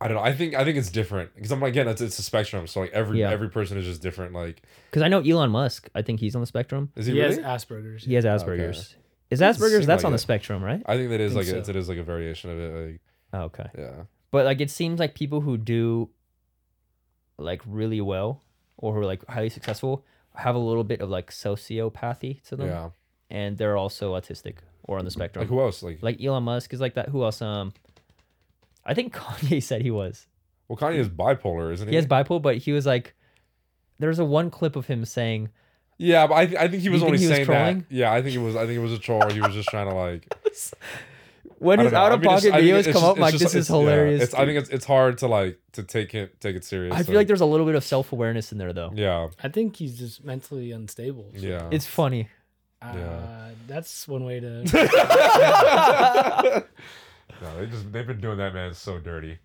B: I don't know. I think I think it's different because I'm like again, it's it's a spectrum. So like every
A: Yeah.
B: every person is just different. Like,
A: Because I know Elon Musk. I think he's on the spectrum.
B: is
D: He,
B: he, really?
D: has Asperger's.
A: He has
B: Okay.
A: Asperger's. Is
B: Doesn't
A: Asperger's? That's
B: like
A: on the spectrum, right?
B: I think that is
D: Think
B: like a,
D: so.
B: it is like a variation of it. Like,
A: Oh, okay.
B: yeah,
A: But like it seems like people who do like really well or who are like highly successful have a little bit of like sociopathy to them.
B: yeah.
A: And they're also autistic or on the spectrum.
B: Like who else? Like,
A: Like Elon Musk is like that. Who else? Um, I think Kanye said he was.
B: Well, Kanye is bipolar, isn't he?
A: He has bipolar, but he was like, there's a one clip of him saying,
B: yeah, but I, th- I think he was
A: think
B: only
A: he
B: saying
A: trolling?
B: that. Yeah, I think it was. I think it was a troll. He was just trying to like.
A: when his out of pocket
B: I think
A: videos
B: it's
A: come
B: just-
A: up, like
B: just-
A: this is
B: it's- yeah,
A: hilarious.
B: it's, I think it's it's hard to like to take it take it serious.
A: I feel like there's a little bit of self awareness in there though.
B: Yeah,
D: I think he's just mentally unstable. so,
B: yeah.
A: It's funny.
D: Uh,
B: Yeah.
D: That's one way to.
B: no, they just they've been doing that man so dirty.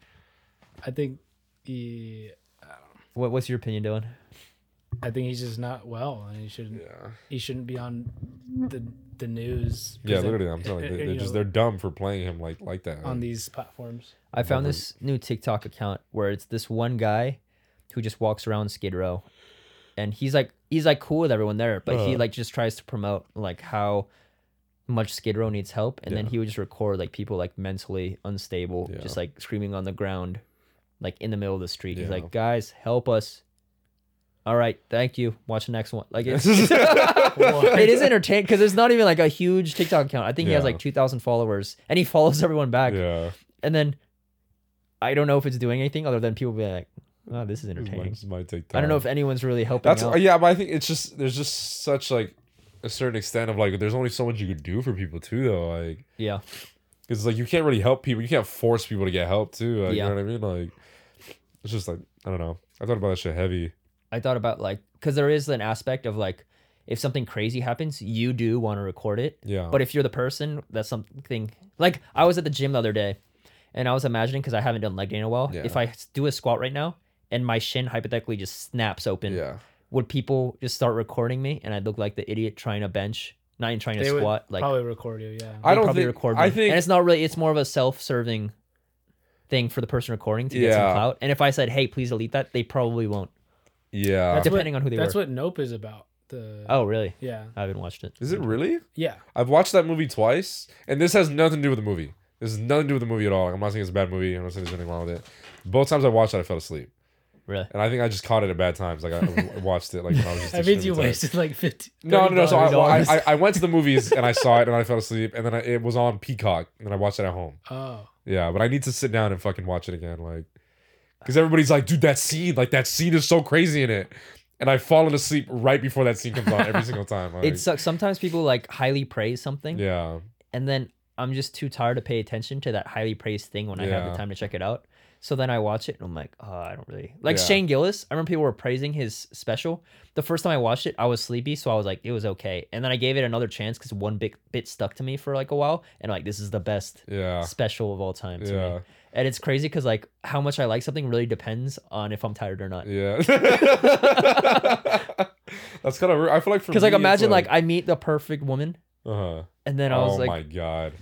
D: I think he.
A: What, what's your opinion, Dylan?
D: I think he's just not well, and he shouldn't.
B: Yeah.
D: He shouldn't be on the the news.
B: Yeah,
D: they-
B: literally, I'm telling you, they, they're just they're dumb for playing him like like that.
D: on these platforms.
A: I found this new TikTok account where it's this one guy who just walks around Skid Row, and he's like he's like cool with everyone there, but he
B: Uh.
A: like just tries to promote like how much Skid Row needs help, and then he would just record like people like mentally unstable,
B: Yeah.
A: just like screaming on the ground, like in the middle of the street. He's like, guys, help us. All right, thank you. Watch the next one. Like it's, it is entertaining because it's not even like a huge TikTok account. I think he has
B: Yeah.
A: like two thousand followers, and he follows everyone back
B: yeah,
A: and then I don't know if it's doing anything other than people be like, "Oh, this is
B: this might,
A: entertaining."
B: this might take time.
A: I don't know if anyone's really helping
B: that's
A: out.
B: yeah, but I think it's just there's just such like a certain extent of like there's only so much you could do for people too though like
A: yeah,
B: it's like you can't really help people you can't force people to get help too like,
A: Yeah.
B: you know what I mean like it's just like I don't know I thought about that shit heavy
A: I thought about like because there is an aspect of like if something crazy happens, you do want to record it.
B: yeah
A: But if you're the person that's something like I was at the gym the other day, and I was imagining because I haven't done leg day in a while.
B: Yeah.
A: If I do a squat right now and my shin hypothetically just snaps open,
B: yeah
A: would people just start recording me and I'd look like the idiot trying to bench, not even trying to
D: They would
A: squat? Like
D: probably record you. Yeah.
B: I don't
A: probably
B: think
A: record me.
B: I think
A: and it's not really. It's more of a self-serving thing for the person recording to get some
B: Yeah.
A: clout. And if I said, "Hey, please delete that," they probably won't.
B: Yeah
D: That's
A: depending
D: what,
A: on who they
D: That's
A: were.
D: what Nope is about. The
A: Oh, really?
D: yeah
A: I haven't watched it.
B: is it really
D: yeah.
B: I've watched that movie twice, and this has nothing to do with the movie. This has nothing to do with the movie at all. Like, I'm not saying it's a bad movie. I'm not saying there's anything wrong with it. Both times I watched it, I fell asleep,
A: Really?
B: and I think I just caught it at bad times. Like I I watched it like when I was just.
D: That means you
B: tired.
D: wasted like fifty.
B: No, no, no. So I, well, I,
D: $30.
B: I, I went to the movies and I saw it and I fell asleep, and then I, it was on Peacock, and then I watched it at home.
D: oh,
B: Yeah, but I need to sit down and fucking watch it again, like, because everybody's like, dude, that scene, like that scene is so crazy in it, and I've fallen asleep right before that scene comes on every single time. Like,
A: It sucks. Sometimes people like highly praise something,
B: yeah,
A: and then I'm just too tired to pay attention to that highly praised thing when I have the time to check it out. So then I watch it and I'm like, oh, I don't really like
B: Yeah.
A: Shane Gillis. I remember people were praising his special. The first time I watched it, I was sleepy, so I was like, it was okay. And then I gave it another chance because one big bit stuck to me for like a while, and like this is the best
B: yeah,
A: special of all time to
B: yeah,
A: me. And it's crazy because like how much I like something really depends on if I'm tired or not.
B: yeah. That's kind of. I feel like
A: Because like imagine like, I meet the perfect woman,
B: uh-huh.
A: and then I was
B: oh
A: like, oh
B: my god.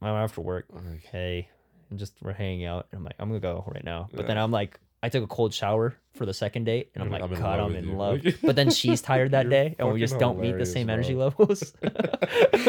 A: I'm after work. Hey, and just we're hanging out, and I'm like, I'm gonna go right now. But then I'm like, I took a cold shower for the second date, and I'm like,
B: I'm
A: God, I'm in
B: you.
A: love. But then she's tired that day, and we just don't meet the same
B: bro.
A: energy levels.
B: you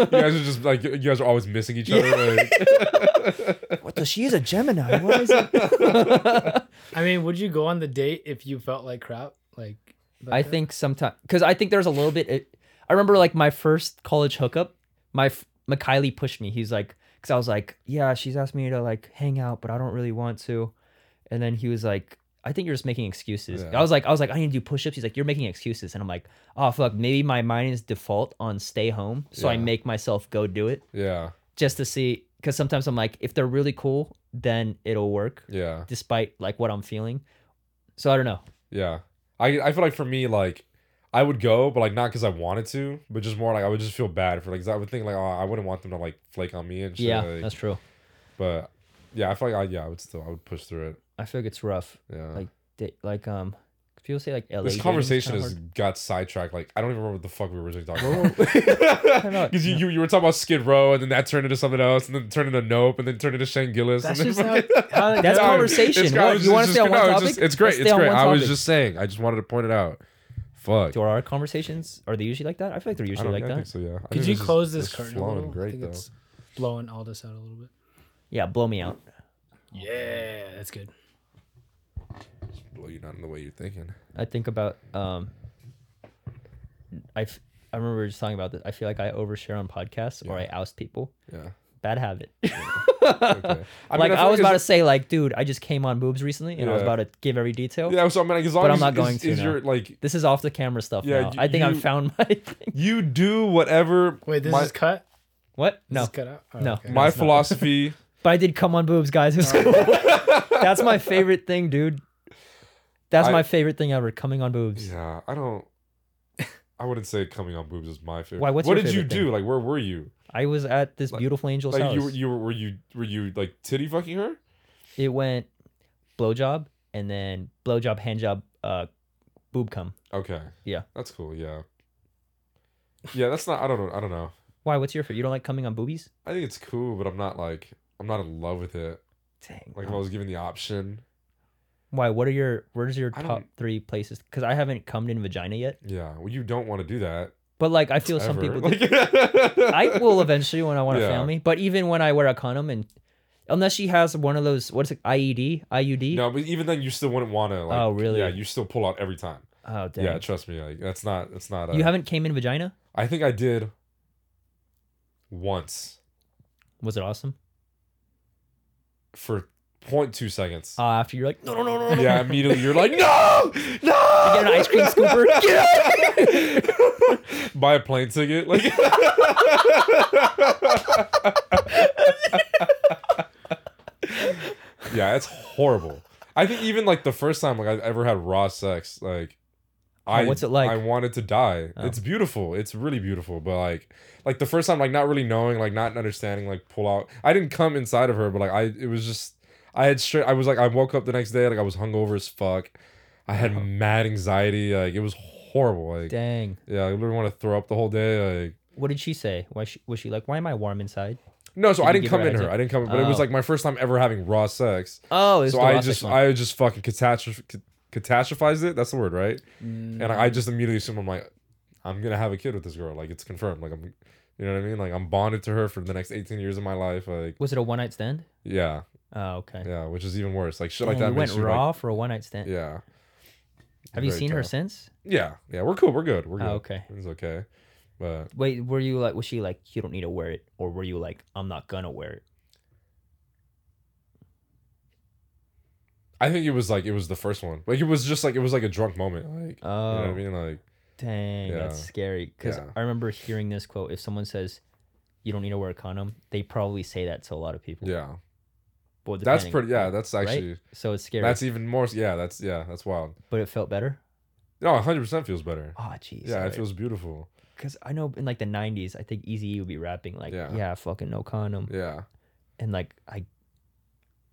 B: guys are just like you guys are always missing each other. Like,
A: what the? She is a Gemini. Why is it?
D: I mean, would you go on the date if you felt like crap? Like, like
A: I
D: that?
A: think sometimes because I think there's a little bit. It, I remember like my first college hookup. My f- Mikhaili pushed me. He's like, because I was like, yeah, she's asked me to like hang out, but I don't really want to. And then he was like, I think you're just making excuses.
B: Yeah.
A: I was like, I was like, I need to do push-ups. He's like, you're making excuses, and I'm like, oh fuck, maybe my mind is default on stay home, so I make myself go do it
B: yeah,
A: just to see. Because sometimes I'm like, if they're really cool, then it'll work,
B: yeah,
A: despite like what I'm feeling. So I don't know.
B: yeah. I I feel like for me like. I would go, but like not because I wanted to, but just more like I would just feel bad for like 'cause I would think like oh I wouldn't want them to like flake on me and shit.
A: yeah,
B: like,
A: that's true.
B: but yeah, I feel like I yeah I would still I would push through it.
A: I feel like it's rough.
B: Yeah.
A: Like like um people say like LA
B: this conversation has got sidetracked. Like I don't even remember what the fuck we were originally talking about.
A: about-
B: Because you, you you were talking about Skid Row, and then that turned into something else, and then turned into Nope, and then turned into Shane Gillis.
D: That's
B: and
D: just how, how
A: That's
B: No,
A: conversation.
B: it's-
A: What,
B: I
A: you wanna stay on
B: no,
A: one
B: it's
A: topic?
B: just- It's great. It's
A: stay on
B: great. I was just saying. I just wanted to point it out. Fuck.
A: Do our conversations are they usually like that? I feel like they're
B: I
A: usually
B: don't
A: like
B: I
A: that.
B: think so. Yeah. I
D: Could you
B: it's just-
D: close this
B: it's
D: curtain a
B: flowing
D: little? I
B: Great
D: think
B: though.
D: it's blowing all this out a little bit.
A: Yeah, blow me out.
D: Yeah, that's good.
B: Blow you not in the way you're thinking.
A: I think about um I f- I remember just talking about this. I feel like I overshare on podcasts or I
B: Yeah.
A: oust people.
B: Yeah.
A: bad habit.
B: Okay. I mean,
A: like
B: feel
A: I was about to say, like, dude, I just came on boobs recently, and I was
B: Yeah.
A: about to give every detail.
B: Yeah, so I mean, like, as long
A: But
B: as
A: I'm not
B: is-
A: going to
B: Is
A: now.
B: your like
A: This is off the camera stuff
B: Yeah,
A: now.
B: y-
A: I think
B: you-
A: I've found my thing.
B: you do whatever.
D: Wait, this
B: my,
D: is cut.
A: What?
D: This
A: No,
D: is cut out. Oh,
A: No.
D: okay.
B: my
A: it's
B: philosophy.
A: but I did come on boobs, guys. It was cool. That's my favorite thing, dude. That's
B: I-
A: my favorite thing ever. Coming on boobs.
B: Yeah, I don't. I wouldn't say coming on boobs is my favorite.
A: Why, what's
B: what did you do?
A: thing?
B: Like, where were you?
A: I was at this
B: Like-
A: beautiful angel's
B: Like,
A: house.
B: you were you were were you were you like titty fucking her?
A: It went blowjob and then blowjob, handjob, uh, boob cum.
B: Okay.
A: Yeah.
B: That's cool. Yeah. Yeah, that's not. I don't know. I don't know.
A: Why? What's your favorite? You don't like coming on boobies?
B: I think it's cool, but I'm not like I'm not in love with it.
A: Dang.
B: Like if I was given the option,
A: Why? What are your? Where's your
B: I
A: top
B: don't-
A: three places? Because I haven't come in vagina yet.
B: yeah. Well, you don't want to do that.
A: But like, I feel some
B: ever.
A: people. do.
B: Like-
A: I will eventually when I want a
B: Yeah.
A: family. But even when I wear a condom and unless she has one of those, what's it? IED, IUD.
B: No, but even then, you still wouldn't want to. Like,
A: Oh, really?
B: Yeah, you still pull out every time.
A: Oh dang.
B: Yeah, trust me. Like that's not. That's not. A,
A: you uh, haven't came in vagina?
B: I think I did. Once
A: Was it awesome?
B: for 0.2 seconds.
A: Uh, after you're like, no, no, no, no, no.
B: yeah, immediately you're like, no, no.
A: You get an ice cream scooper. Get!
B: Buy a plane ticket. Like, yeah, it's horrible. I think even like the first time like I ever had raw sex, like, I
A: Oh, what's it like?
B: I wanted to die.
A: Oh.
B: It's beautiful. It's really beautiful. But like, like the first time, like not really knowing, like not understanding, like pull out. I didn't come inside of her, but like I, it was just. I had straight. I was like, I woke up the next day, like I was hungover as fuck. I had mad anxiety. Like it was horrible. Like
A: Dang.
B: yeah, I literally want to throw up the whole day. Like
A: What did she say? Why she, was she like, why am I warm inside?
B: no, so
A: Did
B: I
A: you
B: didn't
A: give
B: come
A: her a
B: in her. I didn't come, but it was
A: Oh.
B: like my first time ever having raw sex.
A: Oh, it's
B: so
A: the
B: I
A: raw
B: just,
A: sex one.
B: I just fucking catastrophe, catastrophized it. That's the word, right? And. I just immediately assumed I'm like, I'm gonna have a kid with this girl. Like it's confirmed. Like I'm, you know what I mean? Like I'm bonded to her for the next 18 years of my life. Like
A: was it a one night stand?
B: yeah,
A: Oh, okay.
B: yeah, which is even worse. Like shit like
A: Dang,
B: that
A: you went
B: makes you
A: raw
B: like,
A: for a one night stand.
B: yeah.
A: Have you seen her since?
B: Yeah, yeah, we're cool. We're good. We're oh, good.
A: Oh, okay.
B: it's okay. But
A: Wait, were you like, was she like, you don't need to wear it, or were you like, I'm not gonna wear it?
B: I think it was like it was the first one. Like it was just like it was like a drunk moment. Like you know
A: Oh,
B: what I oh. mean? Like
A: dang, that's scary. Because
B: Yeah.
A: I remember hearing this quote: "If someone says you don't need to wear a condom, they probably say that to a lot of people."
B: yeah,
A: Well,
B: that's pretty. Yeah, that's
A: right?
B: actually
A: So it's scary.
B: that's even more. Yeah, that's yeah, that's wild.
A: but it felt better.
B: No, 100 percent feels better.
A: Oh, jeez.
B: Yeah, it feels beautiful.
A: Because I know in like the '90s, I think Eazy would be rapping like,
B: Yeah.
A: "Yeah, fucking no condom,"
B: Yeah.
A: and like I,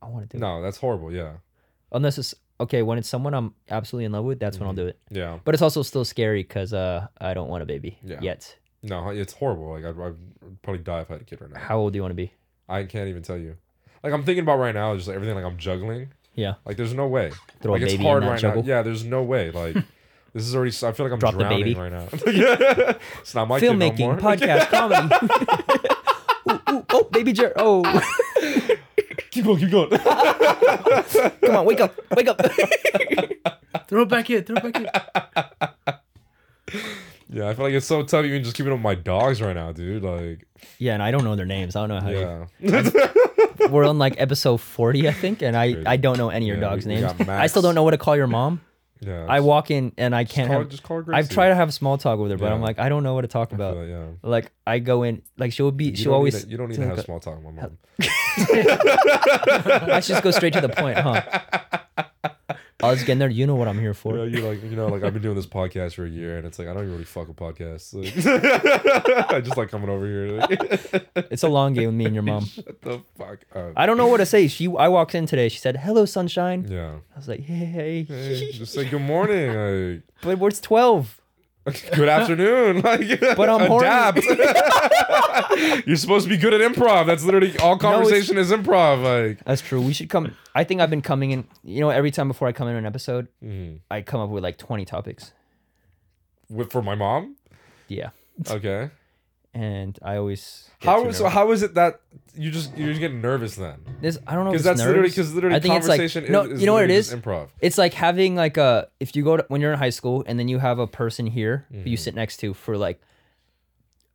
A: I want to do it.
B: No, that's horrible. Yeah.
A: Unless it's okay when it's someone I'm absolutely in love with, that's when I'll
B: Mhm.
A: do it.
B: Yeah.
A: But it's also still scary because uh, I don't want a baby
B: Yeah.
A: yet.
B: No, it's horrible. Like I'd, I'd probably die if I had a kid right now.
A: How old do you want to be?
B: I can't even tell you. Like I'm thinking about right now, just like everything like I'm juggling.
A: Yeah.
B: Like there's no way.
A: Throw
B: like
A: a
B: it's
A: baby
B: hard
A: in that
B: right
A: juggle.
B: now. Yeah, there's no way. Like this is already. I feel like I'm
A: Drop the
B: drowning
A: baby.
B: right now. yeah. It's not my kid no
A: Filmmaking,
B: more.
A: podcast, comedy. ooh, ooh, oh, baby Jer. Oh,
B: keep going. Keep going.
A: come on, wake up, wake up.
D: Throw it back in. Throw it back in.
B: yeah, I feel like it's so tough even just keeping up with my dogs right now, dude. Like
A: yeah, and I don't know their names. I don't know how. You,
B: yeah.
A: We're on like episode forty, I think, and I I don't know any of your
B: Yeah,
A: dogs'
B: we-
A: names.
B: got
A: I still
B: Max.
A: don't know what to call your mom.
B: Yeah.
A: I walk in and I can't
B: call,
A: have.
B: just call her
A: I've
B: Gracie.
A: tried to have small talk with her, but I'm
B: Yeah.
A: like, I don't know what to talk about.
B: yeah.
A: Like I go in, like she'll be,
B: You
A: she'll
B: don't
A: always.
B: Need to, you don't need
A: to
B: have
A: a-
B: small talk with my mom.
A: I should just go straight to the point, huh? I was getting there. You know what I'm here for.
B: You know, you like you know, like I've been doing this podcast for a year, and it's like I don't even really fuck a podcast. Like, I just like coming over here. Like,
A: It's a long game with me and your mom.
B: Shut the fuck up.
A: I don't know what to say. She, I walked in today. She said, "Hello, sunshine."
B: yeah.
A: I was like, "Hey,
B: Hey, just say good morning.
A: but it's 12.
B: Good afternoon. Like,
A: But I'm
B: adapt. You're supposed to be good at improv. That's literally all conversation is improv. Like,
A: That's true. We should come. I think I've been coming in. You know, every time before I come in an episode,
B: mhm.
A: I come up with like 20 topics.
B: with for my mom.
A: Yeah,
B: Okay.
A: And I always get
B: How
A: too
B: so?
A: nervous.
B: How is it that you just you just get nervous then?
A: This I don't know.
B: Because that's literally because literally
A: I think it's like
B: conversation
A: no.
B: is, is
A: you know what it
B: literally
A: is?
B: just Improv.
A: It's like having like a if you go to when you're in high school and then you have a person here who
B: Mm-hmm.
A: you sit next to for like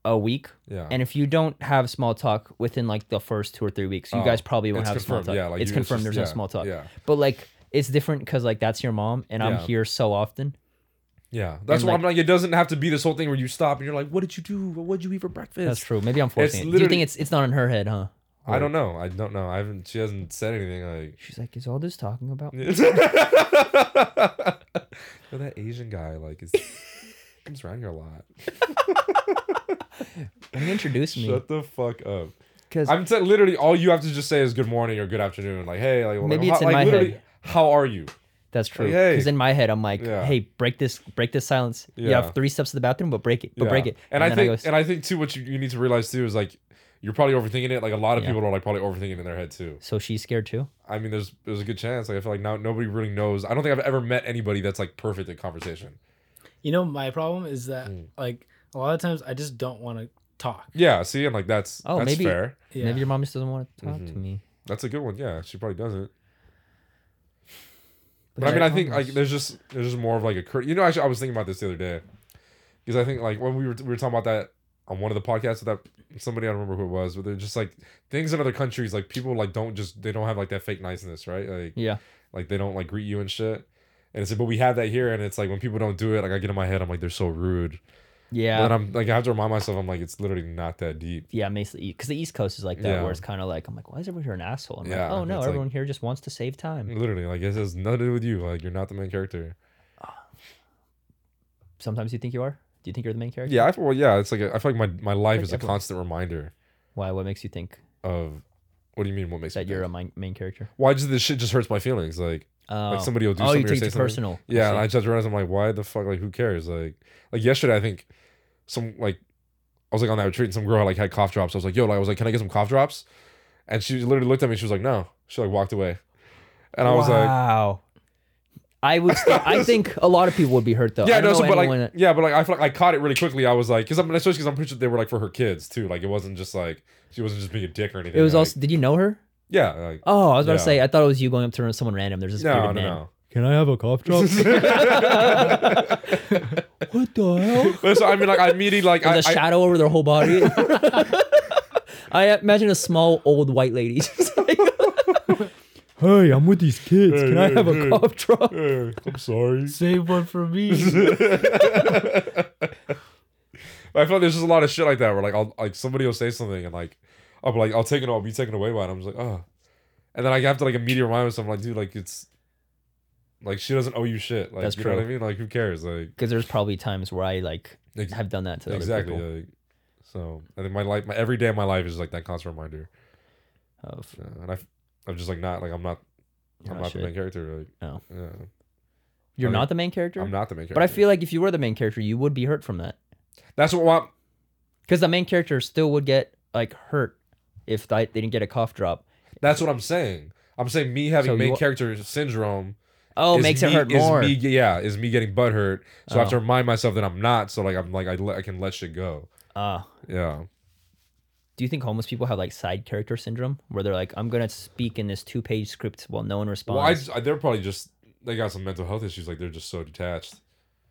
A: a week.
B: Yeah.
A: And if you don't have small talk within like the first two or three weeks, you
B: Oh,
A: guys probably won't
B: it's
A: have small
B: confirmed,
A: talk.
B: yeah, like
A: it's
B: you- it's
A: confirmed
B: just-
A: there's
B: yeah,
A: no small talk.
B: yeah.
A: But like it's different because like that's your mom and I'm
B: Yeah.
A: here so often.
B: Yeah, that's
A: And,
B: why I'm like, it doesn't have to be this whole thing where you stop and you're like, "What did you do? What did you eat for breakfast?"
A: That's true. Maybe I'm forcing it. Do you think it's it's not in her head, huh?
B: I don't know. I don't know. I haven't. She hasn't said anything like.
A: She's like, is all this talking about?
B: Yo, that Asian guy like is comes around here a lot.
A: You introduce me,
B: Shut the fuck up.
A: because
B: I'm saying literally all you have to just say is good morning or good afternoon. Like hey, like
A: Maybe
B: how,
A: it's in
B: like,
A: my
B: literally,
A: head.
B: How are you?
A: That's true.
B: hey.
A: Because in my head, I'm like,
B: Yeah.
A: hey, break this, break this silence.
B: Yeah.
A: You have three steps to the bathroom, but break it, but
B: Yeah.
A: break it.
B: And, I
A: then
B: think
A: go,
B: and I think too what you, you need to realize too is like you're probably overthinking it. Like a lot of
A: Yeah.
B: people are like probably overthinking it in their head too.
A: so she's scared too.
B: I mean, there's there's a good chance. Like I feel like now nobody really knows. I don't think I've ever met anybody that's like perfect at conversation.
D: You know, my problem is that
B: Mm.
D: like a lot of times I just don't want to talk.
B: Yeah, see, and like that's
A: Oh,
B: that's
A: maybe-
B: fair.
D: Yeah.
A: Maybe your mom just doesn't want to talk to
B: Mhm.
A: me.
B: That's a good one. Yeah, she probably doesn't.
A: But
B: I mean, I think like there's just there's just more of like a cur- you know actually I was thinking about this the other day because I think like when we were we were talking about that on one of the podcasts with that somebody I don't remember who it was but they're just like things in other countries like people like don't just they don't have like that fake niceness right? Like
A: yeah,
B: like they don't like greet you and shit. And it's like but we have that here and it's like when people don't do it like I get in my head I'm like they're so rude
A: yeah,
B: but I'm like I have to remind myself I'm like it's literally not that deep
A: yeah. Basically, because the East Coast is like that,
B: Yeah.
A: where it's kind of like I'm like, why is everyone here an asshole? I'm
B: Yeah,
A: like, oh no,
B: it's like-
A: everyone here just wants to save time.
B: literally like it has nothing to do with you like you're not the main character
A: Sometimes you think you are. Do you think you're the main character?
B: yeah I well yeah it's like a, I feel like my my life
A: Like
B: is a
A: everyone.
B: constant reminder
A: Why? What makes you think
B: of what do you mean what makes
A: you
B: that
A: you're a main, main character?
B: why does this shit just hurts my feelings like
A: Oh.
B: like somebody will do
A: oh,
B: something
A: you
B: or
A: take
B: say
A: it personal. I
B: yeah and. I just realized I'm like why the fuck like who cares like like yesterday I think some like I was like on that retreat and some girl like had cough drops I was like yo like I was like can I get some cough drops and she literally looked at me and she was like no she like walked away and I was like
A: wow. I would. St- I think a lot of people would be hurt though.
B: yeah
A: I
B: no so but like
A: that-
B: yeah but like I feel like I caught it really quickly I was like because I'm especially because I'm pretty sure they were like for her kids too like it wasn't just like she wasn't just being a dick or anything
A: it was
B: like,
A: also. Did you know her?
B: Yeah like
A: Oh, I was about to
B: Yeah.
A: say. I thought it was you going up to someone random. There's this
B: no
A: bearded
B: no
A: man.
B: no
A: Can I have a cough drop? what the hell?
B: but so I mean like I immediately like I,
A: There's a
B: I-
A: shadow over their whole body. I imagine a small old white lady. like, hey, I'm with these kids. Can I have a cough drop?
B: I'm sorry
D: Save one for me.
B: I feel like there's just a lot of shit like that where like I'll like somebody will say something and like I'll be like I'll take it I'll be taken away by it. I'm just like oh, and then I have to like immediately remind myself like dude like it's like she doesn't owe you shit. Like
A: That's
B: you know what I mean? Like who cares? Like
A: Because there's probably times where I like
B: ex-
A: have done that to other
B: exactly.
A: people.
B: Like, so I think my life, my every day of my life is like that constant reminder.
A: Of
B: Yeah, and I, I'm just like not like I'm not
A: you're
B: I'm
A: not
B: not the main character. Like
A: Oh.
B: yeah,
A: You're
B: I mean,
A: not the main character.
B: I'm not the main character.
A: But I feel like if you were the main character, you would be hurt from that.
B: that's what.
A: Because the main character still would get like hurt if they, they didn't get a cough drop.
B: that's what I'm saying. I'm saying me having
A: So
B: main character syndrome.
A: Oh,
B: is
A: makes
B: me,
A: it hurt
B: is
A: more.
B: Me, yeah, is me getting butt hurt. So I have to
A: Oh.
B: remind myself that I'm not. So like I'm like I, let- I can let shit go.
A: Ah.
B: Yeah.
A: do you think homeless people have like side character syndrome where they're like, I'm gonna speak in this two page script while no one responds?
B: Well, I, I they're probably just they got some mental health issues. Like they're just so detached.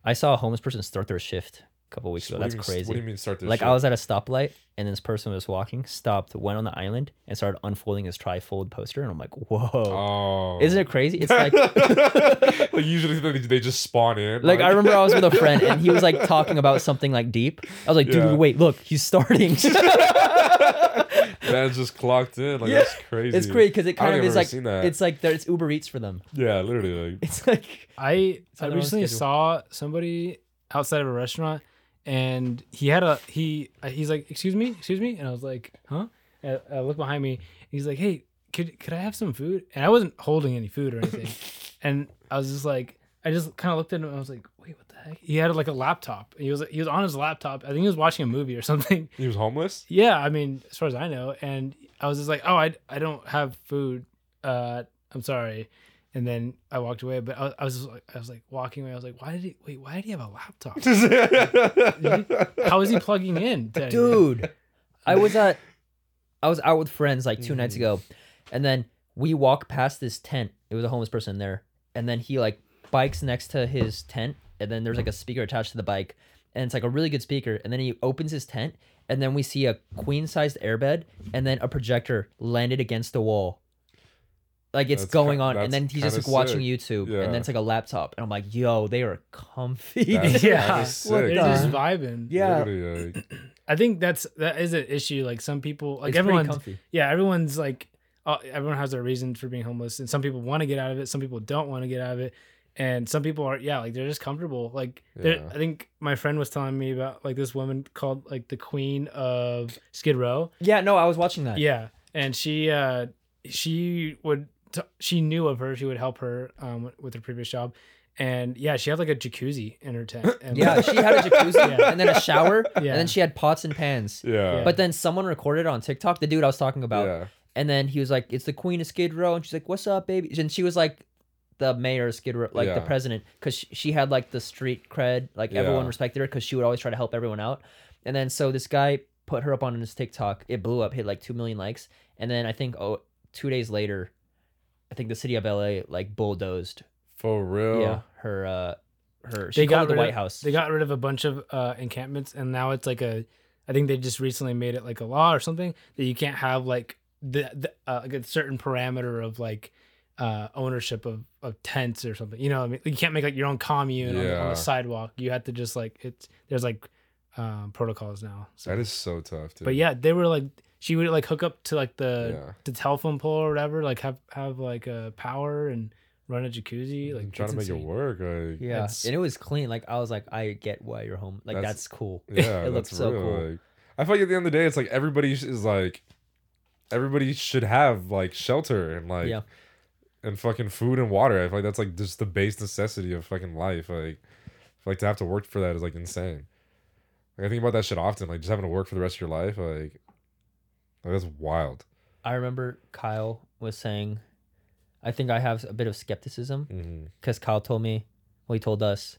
A: I saw a homeless person start their shift couple weeks ago.
B: What do
A: That's
B: you mean-
A: crazy.
B: What do you mean start this?
A: like
B: shit?
A: I was at a stoplight and this person was walking, stopped, went on the island, and started unfolding his trifold poster, and I'm like, whoa.
B: Oh.
A: Isn't it crazy? It's like
B: like usually they, they just spawn in.
A: like I remember I was with a friend and he was like talking about something like deep. I was like, dude,
B: Yeah.
A: wait, look, he's starting.
B: That's just clocked in. Like
A: Yeah.
B: that's crazy.
A: it's great because it
B: I
A: kind
B: don't
A: of
B: think
A: is
B: I've ever
A: like
B: seen that.
A: it's like there- it's Uber Eats for them.
B: yeah, literally. Like
A: It's like
D: I I
A: on
D: recently
A: schedule.
D: saw somebody outside of a restaurant, and he had a he uh, he's like, "Excuse me, excuse me," and I was like, "Huh?" And I look behind me. He's like, "Hey, could could I have some food?" And I wasn't holding any food or anything, and I was just like, I just kind of looked at him and I was like, "Wait, what the heck?" He had like a laptop. He was he was on his laptop. I think he was watching a movie or something.
B: he was homeless.
D: Yeah, I mean, as far as I know, and I was just like, "Oh, I, I don't have food. Uh, I'm sorry." And then I walked away, but I, was- I was just like, I was like walking away. I was like, "Why did he? Wait, why did he have a laptop? How is he plugging in?"
A: dude i was at i was out with friends like two nights ago mm. and then we walk past this tent it was a homeless person there and then he like bikes next to his tent and then there's like a speaker attached to the bike, and it's like a really good speaker. And then he opens his tent, and then we see a queen sized airbed, and then a projector landed against the wall. Like it's
B: That's
A: going
B: ki-
A: on,
B: that's
A: and then he's just
B: kinda
A: like watching
B: sick.
A: YouTube,
B: Yeah.
A: and then it's like a laptop, and I'm like, yo, they are comfy.
B: That's
D: Yeah.
B: kinda
D: What. They're
A: the-
D: just vibing.
A: yeah,
B: Literally, like,
D: I think that's that is an issue. Like some people, like
A: it's pretty
D: everyone's,
A: comfy.
D: yeah, everyone's like, uh, everyone has their reason for being homeless, and some people want to get out of it, some people don't want to get out of it, and some people are, yeah, like they're just comfortable. Like, they're
B: Yeah.
D: I think my friend was telling me about like this woman called like the Queen of Skid Row.
A: Yeah, no, I was watching that.
D: Yeah, and she uh she would t- she knew of her. She would help her um with her previous job, and yeah, she had like a jacuzzi in her tent. And
A: Yeah, she had a jacuzzi
D: Yeah.
A: and then a shower,
D: Yeah.
A: and then she had pots and pans.
B: yeah,
A: But then someone recorded on TikTok, the dude I was talking about,
B: yeah,
A: and then he was like, "It's the Queen of Skid Row," and she's like, "What's up, baby?" And she was like, the mayor of Skid Row, like the president, because she, she had like the street cred, like everyone respected her because she would always try to help everyone out. And then so this guy put her up on his TikTok. It blew up, hit like two million likes, and then I think oh two days later, I think the city of LA like bulldozed.
B: for real.
A: Yeah, her uh her she
D: they got
A: it the White
D: of,
A: House.
D: They got rid of a bunch of uh, encampments, and now it's like a. I think they just recently made it like a law or something that you can't have like the, the uh, like a certain parameter of like uh ownership of of tents or something. You know, what I mean, you can't make like your own commune on, the, on the sidewalk. You have to just like it's there's like um protocols now. So.
B: that is so tough. Dude.
D: But yeah, they were like she would like hook up to like the
B: Yeah.
D: the telephone pole or whatever, like have have like a power and run a jacuzzi.
B: I'm
D: Like
B: trying to make it work. Like,
A: yeah,
D: it's-
A: and it was clean. Like I was like, I get why you're home. Like
B: That's-
A: that's, cool.
B: yeah,
A: it looks so
B: real.
A: cool.
B: Like, I feel like at the end of the day, it's like everybody is like, everybody should have like shelter and like,
A: Yeah.
B: and fucking food and water. I feel like that's like just the base necessity of fucking life. Like, like to have to work for that is like insane. Like I think about that shit often. Like just having to work for the rest of your life. Like, like that's wild.
A: I remember Kyle was saying, I think I have a bit of skepticism
B: mm-hmm.
A: because Kyle told me, well, he told us,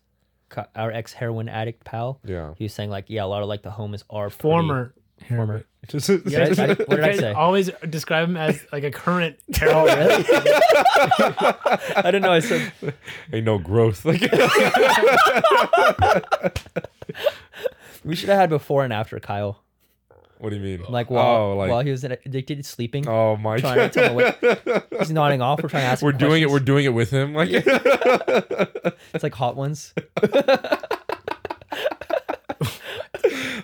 A: our ex heroin addict pal,
B: Yeah.
A: he was saying like, yeah, a lot of like the homes are pretty-
D: former
A: former.
D: Yeah,
A: Did I- what did I say?
D: Always describe him as like a current
A: Oh really? I didn't know I said.
B: ain't no growth. Like,
A: We should have had before and after Kyle,
B: what do you mean?
A: like while
B: oh, like,
A: while he was addicted to sleeping.
B: oh my
A: trying to tell me
B: god.
A: He's nodding off. We're trying to ask.
B: We're doing it. We're doing it with him. Like,
A: It's like hot ones.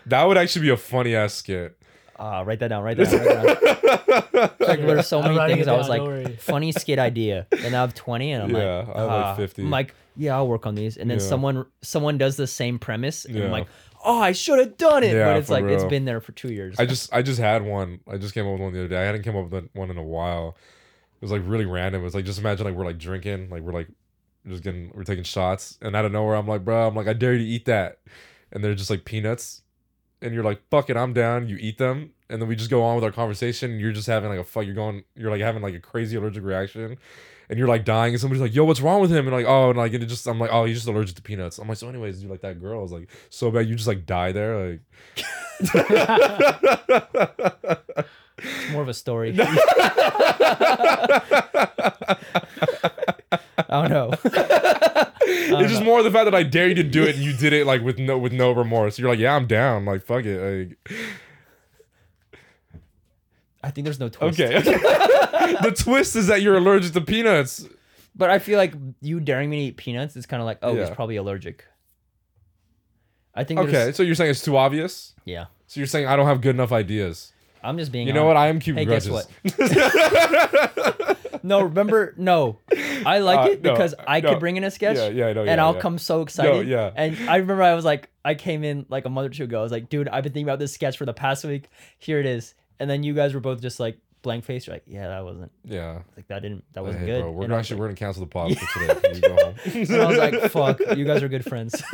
B: that would actually be a funny ass skit.
A: Ah, write that down. Write that down. Write that down. Like, there's so many things.
D: it
A: I was like, funny skit idea, and I have 20, and I'm
B: Yeah,
A: like,
B: I have like
A: ah.
B: 50.
A: I'm like, yeah, I'll work on these, and then
B: Yeah.
A: someone someone does the same premise, and
B: Yeah.
A: I'm like, oh, I should have done it,
B: Yeah,
A: but it's like it's been there for two years.
B: I just I just had one. I just came up with one the other day. I hadn't come up with one in a while. It was like really random. It was like just imagine like we're like drinking, like we're like just getting we're taking shots, and out of nowhere I'm like, bro, I'm like I dare you to eat that, and they're just like peanuts, and you're like, fuck it, I'm down. You eat them, and then we just go on with our conversation. And you're just having like a fuck. You're going. You're like having like a crazy allergic reaction. And you're like dying, and somebody's like, "Yo, what's wrong with him?" And like, oh, and like, and it just, I'm like, oh, he's just allergic to peanuts. I'm like, so, anyways, dude, like that girl was like so bad, you just like die there, like.
A: it's more of a story. I don't know.
B: it's just more of the fact that I dare you to do it and you did it like with no with no remorse. You're like, yeah, I'm down. Like, fuck it. Like,
A: I think there's no twist.
B: okay. the twist is that you're allergic to peanuts.
A: But I feel like you daring me to eat peanuts is kind of like, oh, he's
B: Yeah.
A: probably allergic. I think.
B: Okay,
A: there's-
B: so you're saying it's too obvious.
A: Yeah.
B: So you're saying I don't have good enough ideas.
A: I'm just being.
B: You know what? I am keeping
A: Hey, guess
B: grudges.
A: No, remember, no. I like
B: Uh,
A: it
B: no,
A: because I
B: no.
A: could bring in a sketch.
B: Yeah, yeah, I know,
A: and I'll
B: yeah.
A: come so excited.
B: yeah.
A: And I remember I was like, I came in like a month or two ago. I was like, dude, I've been thinking about this sketch for the past week. Here it is. And then you guys were both just like blank faced. You're like, yeah, that wasn't
B: yeah.
A: like that didn't that wasn't
B: Hey,
A: good.
B: bro, we're
A: and,
B: actually
A: like,
B: we're gonna cancel the pod for today. You go home.
A: and I was like, fuck, you guys are good friends.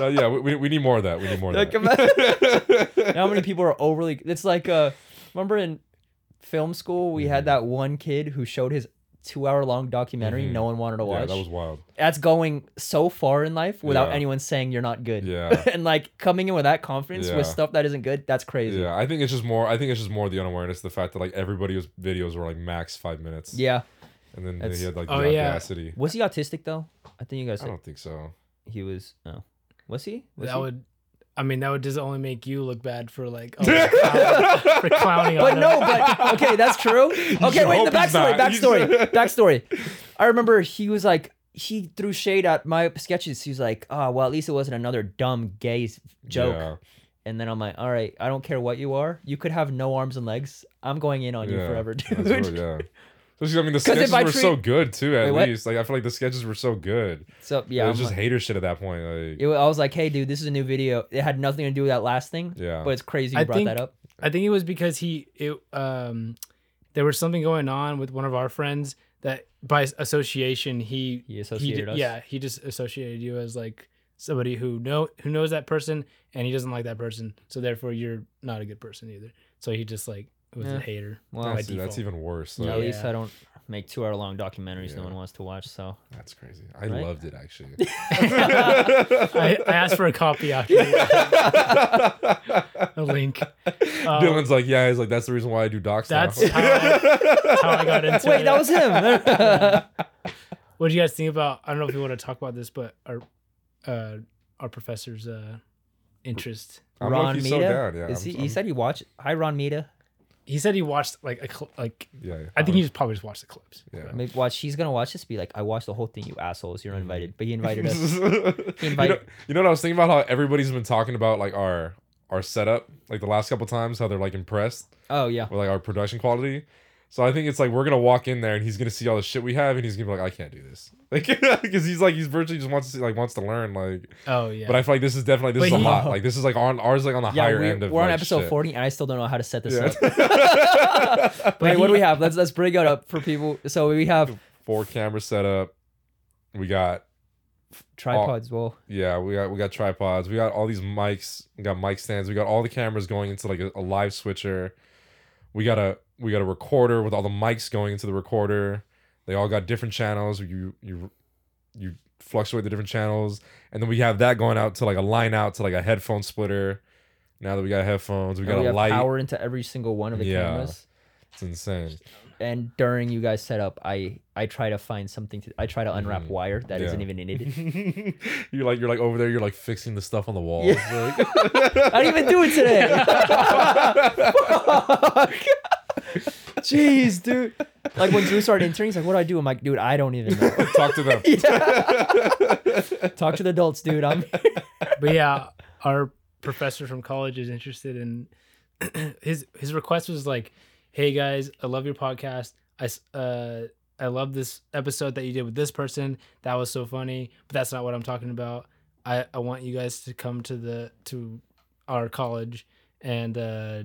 B: No, yeah, we, we, need more of that. We need more of
A: like,
B: that.
A: how many people are overly. It's like, uh, remember in film school we
B: Mm-hmm.
A: had that one kid who showed his two hour long documentary
B: Mhm.
A: no one wanted to watch.
B: Yeah, that was wild.
A: that's going so far in life without
B: Yeah.
A: anyone saying you're not good.
B: Yeah.
A: and like coming in with that confidence
B: Yeah.
A: with stuff that isn't good, that's crazy.
B: Yeah, I think it's just more. I think it's just more the unawareness, the fact that like everybody's videos were like max five minutes.
A: Yeah.
B: and then
A: That's-
B: he had like
D: Oh,
B: the
D: yeah.
B: audacity.
A: Was he autistic though? I think you guys
B: I
A: said.
B: don't think so.
A: he was. Oh, was he? Was
D: that
A: he?
D: would, I mean, that would just only make you look bad for like oh, clown- for clowning
A: But
D: on
A: no,
D: him.
A: but okay, that's true. Okay, wait, the
B: he's
A: backstory,
B: not. He's-
A: backstory, backstory. I remember he was like, he threw shade at my sketches. He was like, oh, well, at least it wasn't another dumb gay joke.
B: Yeah.
A: And then I'm like, all right, I don't care what you are. You could have no arms and legs. I'm going in on you
B: Yeah,
A: forever,
B: that's
A: dude.
B: what- yeah. Especially, I mean, the
A: 'Cause if
B: sketches
A: I
B: were
A: treat-
B: so good too. At
A: Wait,
B: least, like, I feel like the sketches were so good.
A: So
B: Yeah,
A: yeah,
B: it was
A: I'm
B: just
A: like-
B: hater shit at that point. Like,
A: it wa- I was like, hey, dude, this is a new video. It had nothing to do with that last thing.
B: Yeah.
A: But it's crazy you
D: I
A: brought
D: think-
A: that up.
D: I think it was because he it um there was something going on with one of our friends that by association he
A: He associated
D: d-
A: us?
D: Yeah, he just associated you as like somebody who know who knows that person and he doesn't like that person. So therefore you're not a good person either. So he just like was
A: Yeah.
D: a hater.
A: Well,
D: by
B: that's, that's
D: default.
B: even worse.
A: At least
D: Yeah.
A: I don't make two hour long documentaries no
B: Yeah.
A: one wants to watch. So
B: That's crazy. I
A: Right?
B: loved it actually.
D: I, I asked for a copy after a link. Um,
B: Dylan's like, yeah, he's like, that's the reason why I do docs. now."
D: That's how I, how I got into
A: wait,
D: it.
A: that was him.
D: What do you guys think about? I don't know if you want to talk about this, but our uh, our professor's uh, interest.
B: I'm
A: Ron
B: low-key so
A: Mita.
B: down, yeah,
A: Is
B: I'm-
A: he, he
B: I'm-
A: said he watched. Hi, Ron Mita.
D: He said he watched like a cl- like.
B: yeah, yeah.
D: I think he just probably just watched the clips.
B: Yeah.
A: Maybe watch. He's gonna watch this. Be like, I watched the whole thing. You assholes. You're invited. Mm. But he invited us.
B: you, know, you know what I was thinking about? How everybody's been talking about like our our setup, like the last couple times, how they're like impressed
A: Oh yeah.
B: with like our production quality. So I think it's like we're gonna walk in there and he's gonna see all the shit we have and he's gonna be like, I can't do this, like because he's like he's virtually just wants to see, like wants to learn like.
D: Oh yeah.
B: But I feel like this is definitely this
D: But
B: is a
D: he-
B: lot. Like this is like on ours like on the
A: Yeah,
B: higher
A: we,
B: end of. It.
A: We're on episode
B: shit.
A: 40, and I still don't know how to set this
B: Yeah.
A: up. Wait, what do we have? Let's let's bring it up for people. So we have
B: Four camera setup. We got
A: tripods. Well,
B: Yeah, we got we got tripods. We got all these mics. We got mic stands. We got all the cameras going into like a, a live switcher. We got a we got a recorder with all the mics going into the recorder. They all got different channels. You you you fluctuate the different channels, and then we have that going out to like a line out to like a headphone splitter. Now that we got headphones, we
A: and
B: got
A: we
B: a light.
A: power into every single one of the
B: Yeah.
A: cameras.
B: It's insane.
A: And during you guys set up, I I try to find something to. I try to unwrap
B: Mhm.
A: wire that
B: Yeah.
A: not even in it.
B: you're like you're like over there. You're like fixing the stuff on the wall.
A: Yeah.
B: Like-
A: I didn't even do it today. Jeez, dude. Like when Drew started interning, he's like, "What do I do?" I'm like, "Dude, I don't even know."
B: Talk to them.
A: Talk to the adults, dude. I'm.
D: but yeah, our professor from college is interested in his his request was like, "Hey guys, I love your podcast. I uh I love this episode that you did with this person. That was so funny, but that's not what I'm talking about. I I want you guys to come to the to our college and uh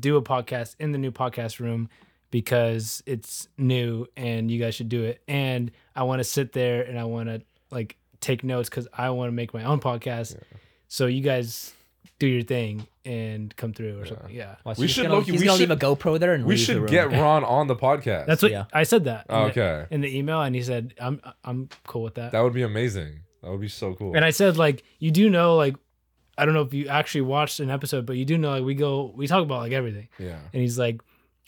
D: do a podcast in the new podcast room." because it's new and you guys should do it and i want to sit there and i want to like take notes because i want to make my own podcast so you guys do your thing and come through or something yeah
A: Watch,
B: We
A: he's
B: should
A: gonna,
B: look-
A: He's
B: we
A: gonna
B: should-
A: leave a GoPro there and
B: We
A: leave the
B: should
A: room.
B: get Ron on the podcast.
D: that's what
A: Yeah.
D: i said that in the-
B: okay.
D: in the email and he said i'm i'm cool with that
B: That would be amazing. That would be so cool.
D: and i said like you do know like i don't know if you actually watched an episode but you do know like we go we talk about like everything
B: yeah.
D: and he's like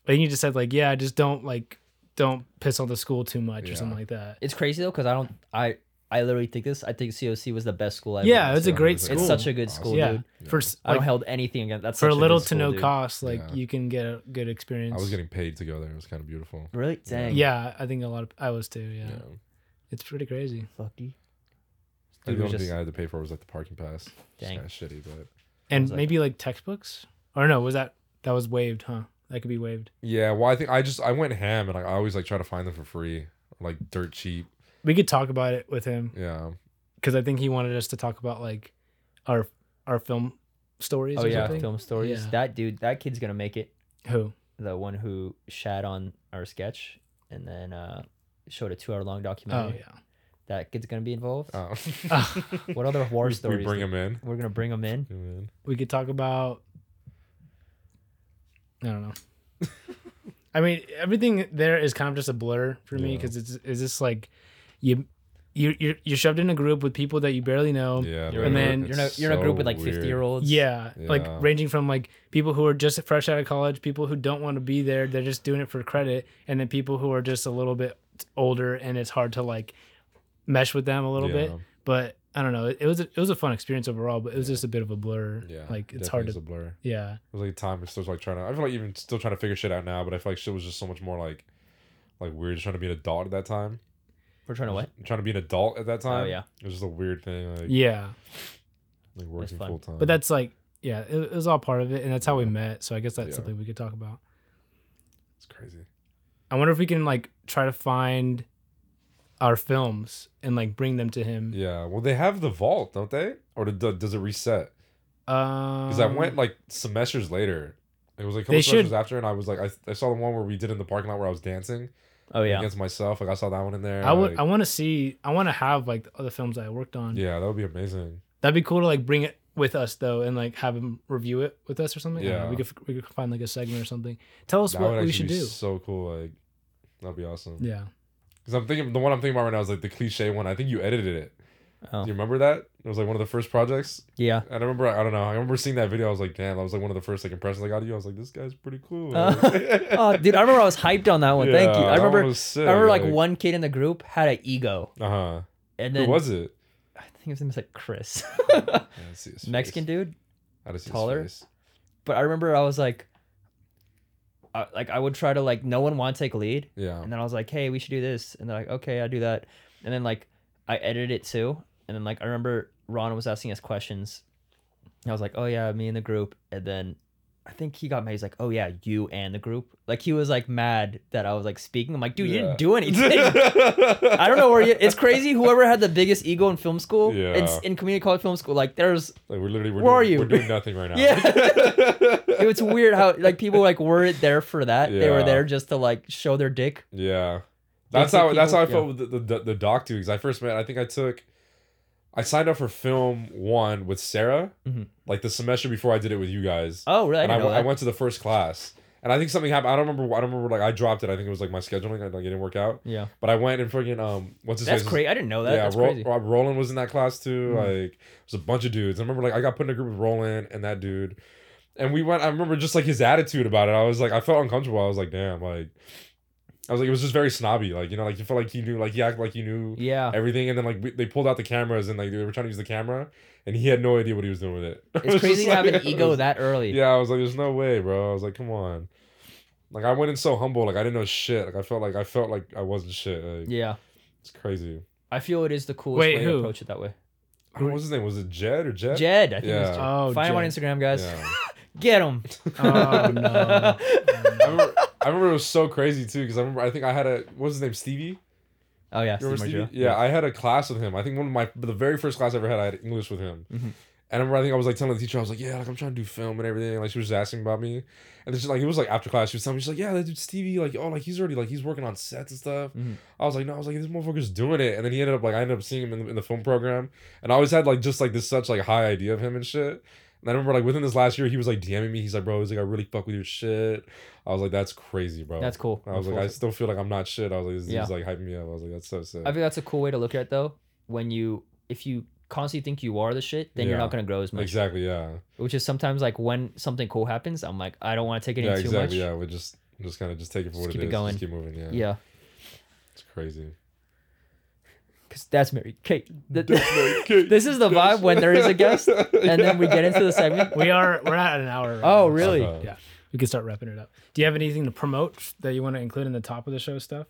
D: i think you just said like yeah just don't like don't piss on the school too much
B: Yeah.
D: or something like that
A: It's crazy though, because I don't. I I literally think this. I think COC was the best school I've
D: yeah
A: been
D: it's a
A: to.
D: great
B: It's
D: school
A: It's such a good
B: Awesome.
A: school,
D: yeah
A: dude.
D: for s-
A: I don't
D: like,
A: held anything against that's
D: for a little
A: good
D: to
A: school,
D: no
A: dude.
D: cost like
B: Yeah.
D: you can get a good experience
B: I was getting paid to go there. It was kind of beautiful.
A: Really? Dang.
D: yeah i think a lot of i was too yeah,
B: Yeah.
D: it's pretty crazy
A: Fuck you.
B: Like,
A: Dude,
B: the
A: we
B: only
A: just-
B: thing I had to pay for was like the parking pass.
A: Dang.
B: Kind of shitty, but
D: and
A: was like-
D: maybe like textbooks or no was that that was waived huh that could be waived
B: yeah. Well, I think I just I went ham and I always like try to find them for free, like dirt cheap.
D: We could talk about it with him
B: Yeah.
D: because i think he wanted us to talk about like our our film stories
A: Oh
D: or
A: yeah,
D: something.
A: film stories.
D: Yeah.
A: That dude, that kid's gonna make it.
D: who
A: The one who shat on our sketch and then uh showed a two-hour long documentary.
D: oh
A: documentary.
D: yeah
A: That kid's gonna be involved.
B: Oh.
A: What other war
B: we,
A: stories?
B: we bring
A: do-
B: him in.
A: We're gonna bring him in.
B: Bring 'em in.
D: we could talk about I don't know. I mean, everything there is kind of just a blur for me
B: Yeah.
D: because it's is this like you you you're, you're shoved in a group with people that you barely know.
B: Yeah.
A: You're,
D: And
A: a,
D: then-
A: you're in a, you're in a group
B: so
A: with like
B: weird.
A: 50 year olds.
D: Yeah, like ranging from like people who are just fresh out of college, people who don't want to be there, they're just doing it for credit, and then people who are just a little bit older and it's hard to like mesh with them a little bit. But I don't know. It, it was a, it was a fun experience overall, but it was just a bit of a blur.
B: Yeah,
D: like it's hard to.
B: a blur.
D: Yeah,
B: It was like time. It's still like trying to. I feel like even still trying to figure shit out now, but I feel like shit was just so much more like, like weird. Just trying to be an adult at that time.
A: We're trying to what?
B: Trying to be an adult at that time.
A: Oh yeah.
B: It was just a weird thing. Like,
D: yeah.
B: like working full time.
D: But that's like, yeah, it, it was all part of it, and that's how we met. So I guess that's
B: Yeah.
D: something we could talk about.
B: it's crazy.
D: I wonder if we can like try to find our films and like bring them to him.
B: Yeah. Well, they have the vault, don't they? Or did, does it reset?
D: Um,
B: Because I went like semesters later. It was like a couple semesters
D: should-
B: after, and I was like, I, I saw the one where we did in the parking lot where I was dancing
A: Oh yeah.
B: against myself. Like I saw that one in there.
D: I would.
B: like-
D: I want to see. I want to have like the other films I worked on.
B: yeah, that would be amazing.
D: That'd be cool to like bring it with us though, and like have him review it with us or something. I don't know,
B: Yeah.
D: we could we could find like a segment or something. Tell us
B: That
D: what we should
B: be
D: do.
B: so cool. Like that'd be awesome.
D: Yeah.
B: Because I'm thinking the one I'm thinking about right now is like the cliche one. I think you edited it.
A: Oh.
B: Do you remember that? It was like one of the first projects.
A: Yeah.
B: And I remember, I don't know, I remember seeing that video. I was like, damn, that was like one of the first like impressions I got of you. I was like, this guy's pretty cool.
A: Uh, oh, dude, I remember I was hyped on that one. Thank you. I remember.
B: sick,
A: I remember like,
B: like-
A: one kid in the group had an ego,
B: Uh huh.
A: and then Who
B: was it?
A: I think his name was like Chris,
B: Yeah, let's see his
A: Mexican dude.
B: I just
A: taller. But I remember I was like, I, like I would try to like no one want to take lead,
B: Yeah.
A: and then I was like, hey, we should do this, and they're like, okay, I do that, and then like I edited it too, and then like I remember Ron was asking us questions, I was like, oh yeah, me and the group, and then. I think he got mad. He's like, "Oh yeah, you and the group." Like he was like mad that I was like speaking. I'm like, "Dude, you
B: Yeah.
A: didn't do anything." I don't know where you. It's crazy. Whoever had the biggest ego in film school,
B: Yeah.
A: it's in community college film school. Like, there's,
B: Like we're literally we're
A: Where
B: doing,
A: are you?
B: We're doing nothing right now.
A: Yeah. it's weird how like people like weren't there for that. They were
B: Yeah.
A: there just to like show their dick.
B: Yeah. That's
A: Basic
B: how that's how I
A: people-
B: felt with the, the, the doc too. Because I first met, I think I took, I signed up for film one with Sarah,
A: Mhm.
B: like the semester before I did it with you guys.
A: Oh, really? I
B: and I,
A: didn't know
B: w- I went to the first class, and I think something happened. I don't remember. I don't remember. Like I dropped it. I think it was like my scheduling. Like it didn't work out.
A: yeah,
B: But I went and freaking um, what's his
A: name?
B: that's
A: crazy. I didn't know that.
B: yeah,
A: that's
B: Ro-. Rob Roland was in that class too.
A: Mhm.
B: Like, there's a bunch of dudes. I remember, like, I got put in a group with Roland and that dude, and we went. I remember just like his attitude about it. I was like, I felt uncomfortable. I was like, damn, like, I was like, it was just very snobby. Like, you know, like you felt like he knew, like he acted like he knew
A: Yeah,
B: everything, and then like we, they pulled out the cameras and like they were trying to use the camera, and he had no idea what he was doing with it. It
A: it's crazy
B: just
A: to have an ego that early.
B: Yeah, I was like, there's no way, bro. I was like, come on. Like I went in so humble, like I didn't know shit. Like I felt like I felt like I wasn't shit. Like,
A: yeah.
B: it's crazy.
A: I feel it is the coolest
D: Wait,
A: way to approach it that way.
B: I don't know, what's his name? Was it Jed or Jed?
A: Jed, I think.
B: Yeah.
A: It was Jed.
D: Oh,
A: Find him on Instagram, guys.
B: Yeah.
A: Get him.
D: Oh no.
B: I remember, I remember it was so crazy too because I remember I think I had a what's his name Stevie.
A: oh yeah, Steve
B: Stevie? Yeah, I had a class with him. I think one of my the very first class I ever had, I had English with him.
A: Mhm.
B: And I remember I think I was like telling the teacher, I was like, yeah, like I'm trying to do film and everything. Like she was just asking about me, and then she's like, it was like after class, she was telling me, she's like, yeah, that dude Stevie, like, oh, like he's already like he's working on sets and stuff.
A: Mhm.
B: I was like, no, I was like, this motherfucker's doing it, and then he ended up like I ended up seeing him in the, in the film program, and I always had like just like this such like high idea of him and shit. And I remember like within this last year, he was like DMing me. He's like, bro, he's like, I really fuck with your shit. I was like, that's crazy, bro.
A: That's cool.
B: I was like, I still feel like I'm not shit. I was like, this
A: Yeah.
B: like hyping me up. I was like, that's so sick.
A: I think that's a cool way to look at it though. When you if you constantly think you are the shit, then you're not gonna grow as much.
B: exactly, yeah.
A: Which is sometimes like when something cool happens, I'm like, I don't want to take it
B: Yeah,
A: in too
B: exactly.
A: much.
B: Yeah, we just just kind of just take it for
A: Just
B: what
A: keep
B: it
A: it
B: is.
A: going.
B: Just keep moving. Yeah.
A: Yeah.
B: It's crazy.
A: Cause that's Mary Kate. Th- this is the vibe when there is a guest, and then we get into the segment.
D: we are we're at an hour. right
A: Oh,
D: now.
A: really?
B: Okay.
D: Yeah. We can start wrapping it up. Do you have anything to promote that you want to include in the top of the show stuff?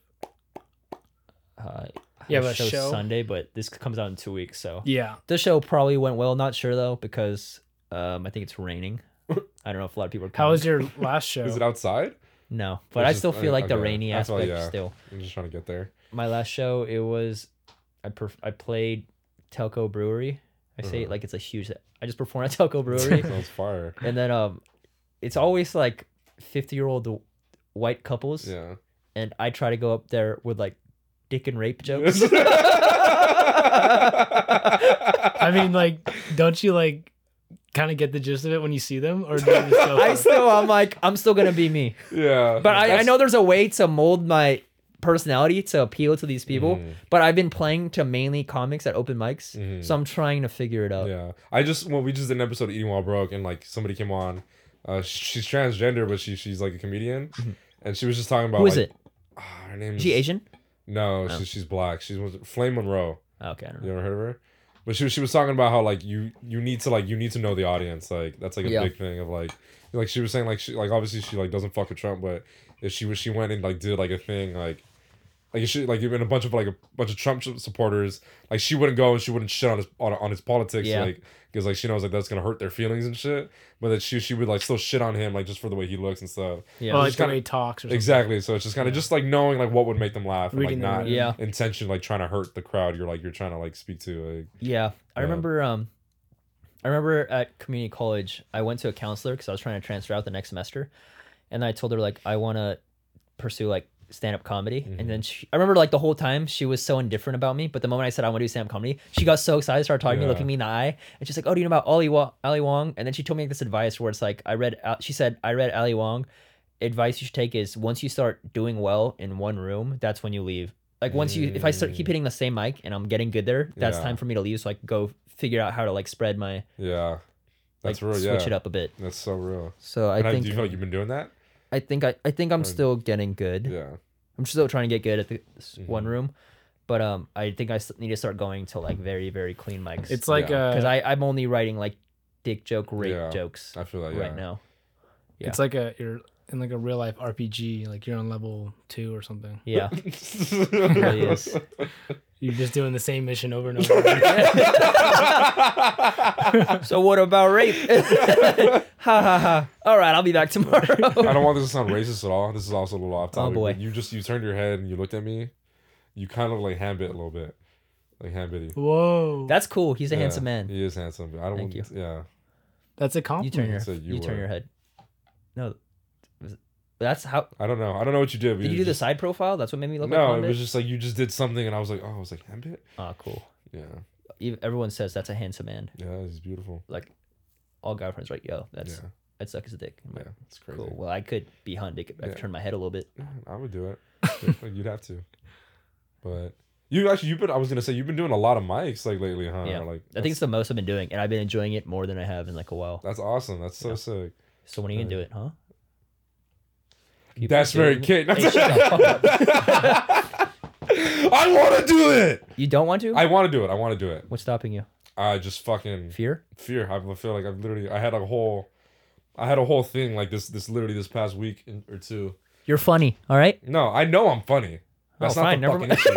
A: Uh,
D: You have a
A: show's
D: show?
A: Sunday, but this comes out in two weeks, so
D: Yeah.
A: the show probably went well. Not sure though because um, I think it's raining. I don't know if a lot of people are.
D: How was your last show?
B: Is it outside?
A: No, but
B: It's
A: I
B: just-
A: still feel like the rainy
B: That's why,
A: aspect
B: yeah.
A: still.
B: I'm just trying to get there.
A: My last show, it was, I perf- I played Telco Brewery. I say it
B: Uh-huh.
A: like it's a huge. I just performed at Telco Brewery,
B: Sounds fire.
A: and then um, it's always like fifty year old white couples,
B: Yeah.
A: and I try to go up there with like dick and rape jokes.
D: I mean, like, don't you like kind of get the gist of it when you see them, or do you just go?
A: I still, I'm like, I'm still gonna be me.
B: yeah.
A: But I, I
B: That's-
A: know there's a way to mold my personality to appeal to these people.
B: Mhm.
A: But I've been playing to mainly comics at open mics,
B: Mhm.
A: so I'm trying to figure it out.
B: Yeah, I just well, we just did an episode of Eating While Broke, and like somebody came on. Uh, she's transgender, but she she's like a comedian, and she was just talking about
A: Mm-hmm. Who is
B: like,
A: it?
B: ah, her name
A: Is she Asian?
B: No,
A: Oh.
B: she's she's black. She's was Flame Monroe.
A: Okay, I don't
B: You ever heard of her? But she was she was talking about how like you you need to like you need to know the audience. Like that's like a
A: Yeah.
B: big thing of like like she was saying like she like obviously she like doesn't fuck with Trump, but if she was she went and like did like a thing like like she like even a bunch of like a bunch of Trump supporters like she wouldn't go and she wouldn't shit on his on, on his politics
A: Yeah.
B: like because like she knows like that's gonna hurt their feelings and shit. But that she she would like still shit on him like just for the way he looks and stuff.
A: Yeah.
D: or like
B: kinda-
D: he talks or something.
B: Exactly. So it's just kind of just like knowing like what would make them laugh and like not.
A: Yeah.
B: intention like trying to hurt the crowd. You're like you're trying to like speak to like
A: Yeah, I
B: Yeah.
A: remember. Um, I remember at community college, I went to a counselor because I was trying to transfer out the next semester, and I told her like I want to pursue like stand up comedy,
B: Mm-hmm.
A: and then she, I remember like the whole time she was so indifferent about me, but the moment I said I want to do stand up comedy, she got so excited, started talking to me, looking me in the eye, and she's like, "Oh, do you know about Ali Wong?" Ali Wong? And then she told me like, this advice where it's like I read. She said I read Ali Wong. Advice you should take is once you start doing well in one room, that's when you leave. Like once you, if I start keep hitting the same mic and I'm getting good there, that's
B: Yeah.
A: time for me to leave so I can go figure out how to like spread my
B: yeah.
A: like
B: That's real.
A: switch
B: yeah.
A: it up a bit.
B: That's so real.
A: So I
B: And I,
A: think
B: do you feel like you've been doing that?
A: I think I, I think I'm still getting good.
B: Yeah.
A: I'm still trying to get good at the s- one
B: Mhm.
A: room, but um I think I need to start going to like very very clean mics.
D: It's like
B: Yeah.
D: uh,
A: because I I'm only writing like dick joke rape
B: Yeah.
A: jokes
B: I feel like yeah.
A: right now. yeah.
D: it's like a you're in like a real life RPG. Like you're on level two or something.
A: Yeah, really is.
D: You're just doing the same mission over and over. again.
A: so what about rape? ha ha ha. All right, I'll be back tomorrow.
B: I don't want this to sound racist at all. This is also a little off oh, topic.
A: Oh, boy.
B: but You just you turned your head and you looked at me. You kind of like hand bit a little bit, like hand bitty.
D: Whoa,
A: That's cool. He's a
B: Yeah,
A: handsome man.
B: He is handsome. I don't
A: Thank
B: want. Yeah.
D: that's a compliment.
A: You turn your
B: So
A: you,
B: you
A: turn your head. No, was it- that's how.
B: I don't know. I don't know what you did.
A: Did you do the side profile? That's what made me look
B: No,
A: one
B: it was just like you just did something, and I was like, oh, I was like hand bit.
A: Oh, ah, cool.
B: Yeah.
A: Everyone says that's a handsome man.
B: Yeah, he's beautiful.
A: Like, all guy friends, right? Yo, that's
B: Yeah.
A: I'd suck his dick. I'm
B: Yeah,
A: like,
B: it's crazy.
A: cool. Well, I could be hunted. I could
B: Yeah.
A: turn my head a little bit.
B: I would do it. You'd have to. But you actually, you've been. I was gonna say you've been doing a lot of mics like lately, huh?
A: yeah,
B: Like
A: I think it's the most I've been doing, and I've been enjoying it more than I have in like a while.
B: that's awesome. That's so
A: Yeah.
B: sick.
A: So when are you gonna do it, huh?
B: That's very kid.
A: Hey, shut the fuck.
B: I want to do it.
A: You don't want to?
B: I want to do it. I want to do it.
A: What's stopping you?
B: I just fucking
A: Fear?
B: fear. I feel like I've literally. I had a whole. I had a whole thing like this. This literally this past week in- or two.
A: You're funny, all right?
B: No, I know I'm funny. Oh, That's
A: Oh,
B: not
A: fine,
B: the
A: never
B: fucking
A: mind.
B: issue.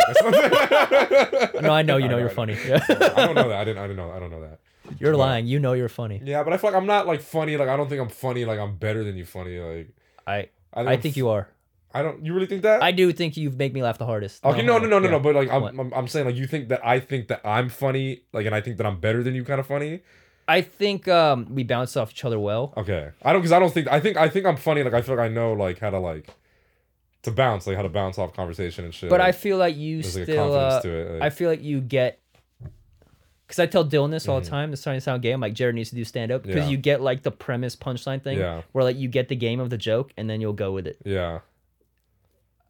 B: That's not-
A: No, I know you know you're funny.
B: I don't know that. I didn't. I didn't know. I don't know that.
A: You're lying. You know you're funny.
B: Yeah, but I feel like I'm not like funny. Like I don't think I'm funny. Like I'm better than you. Funny. Like
A: I
B: I,
A: I think you are.
B: I don't. You really think that?
A: I do think you make me laugh the hardest.
B: Okay, no, no, no, no,
A: Yeah.
B: no. But like, I'm, I'm, I'm saying like you think that I think that I'm funny, like, and I think that I'm better than you, kind of funny.
A: I think um, we bounce off each other well.
B: Okay, I don't, because I don't think I think I think I'm funny. Like I feel like I know like how to like to bounce, like how to bounce off conversation and shit.
A: But I feel like you
B: like
A: still.
B: confidence
A: Uh,
B: to it. Like,
A: I feel like you get. Because I tell Dylan this all the
B: Mhm.
A: time. It's starting to sound gay. I'm like, Jared needs to do stand up. Because
B: Yeah.
A: you get like the premise punchline thing
B: Yeah.
A: where like you get the game of the joke and then you'll go with it.
B: yeah.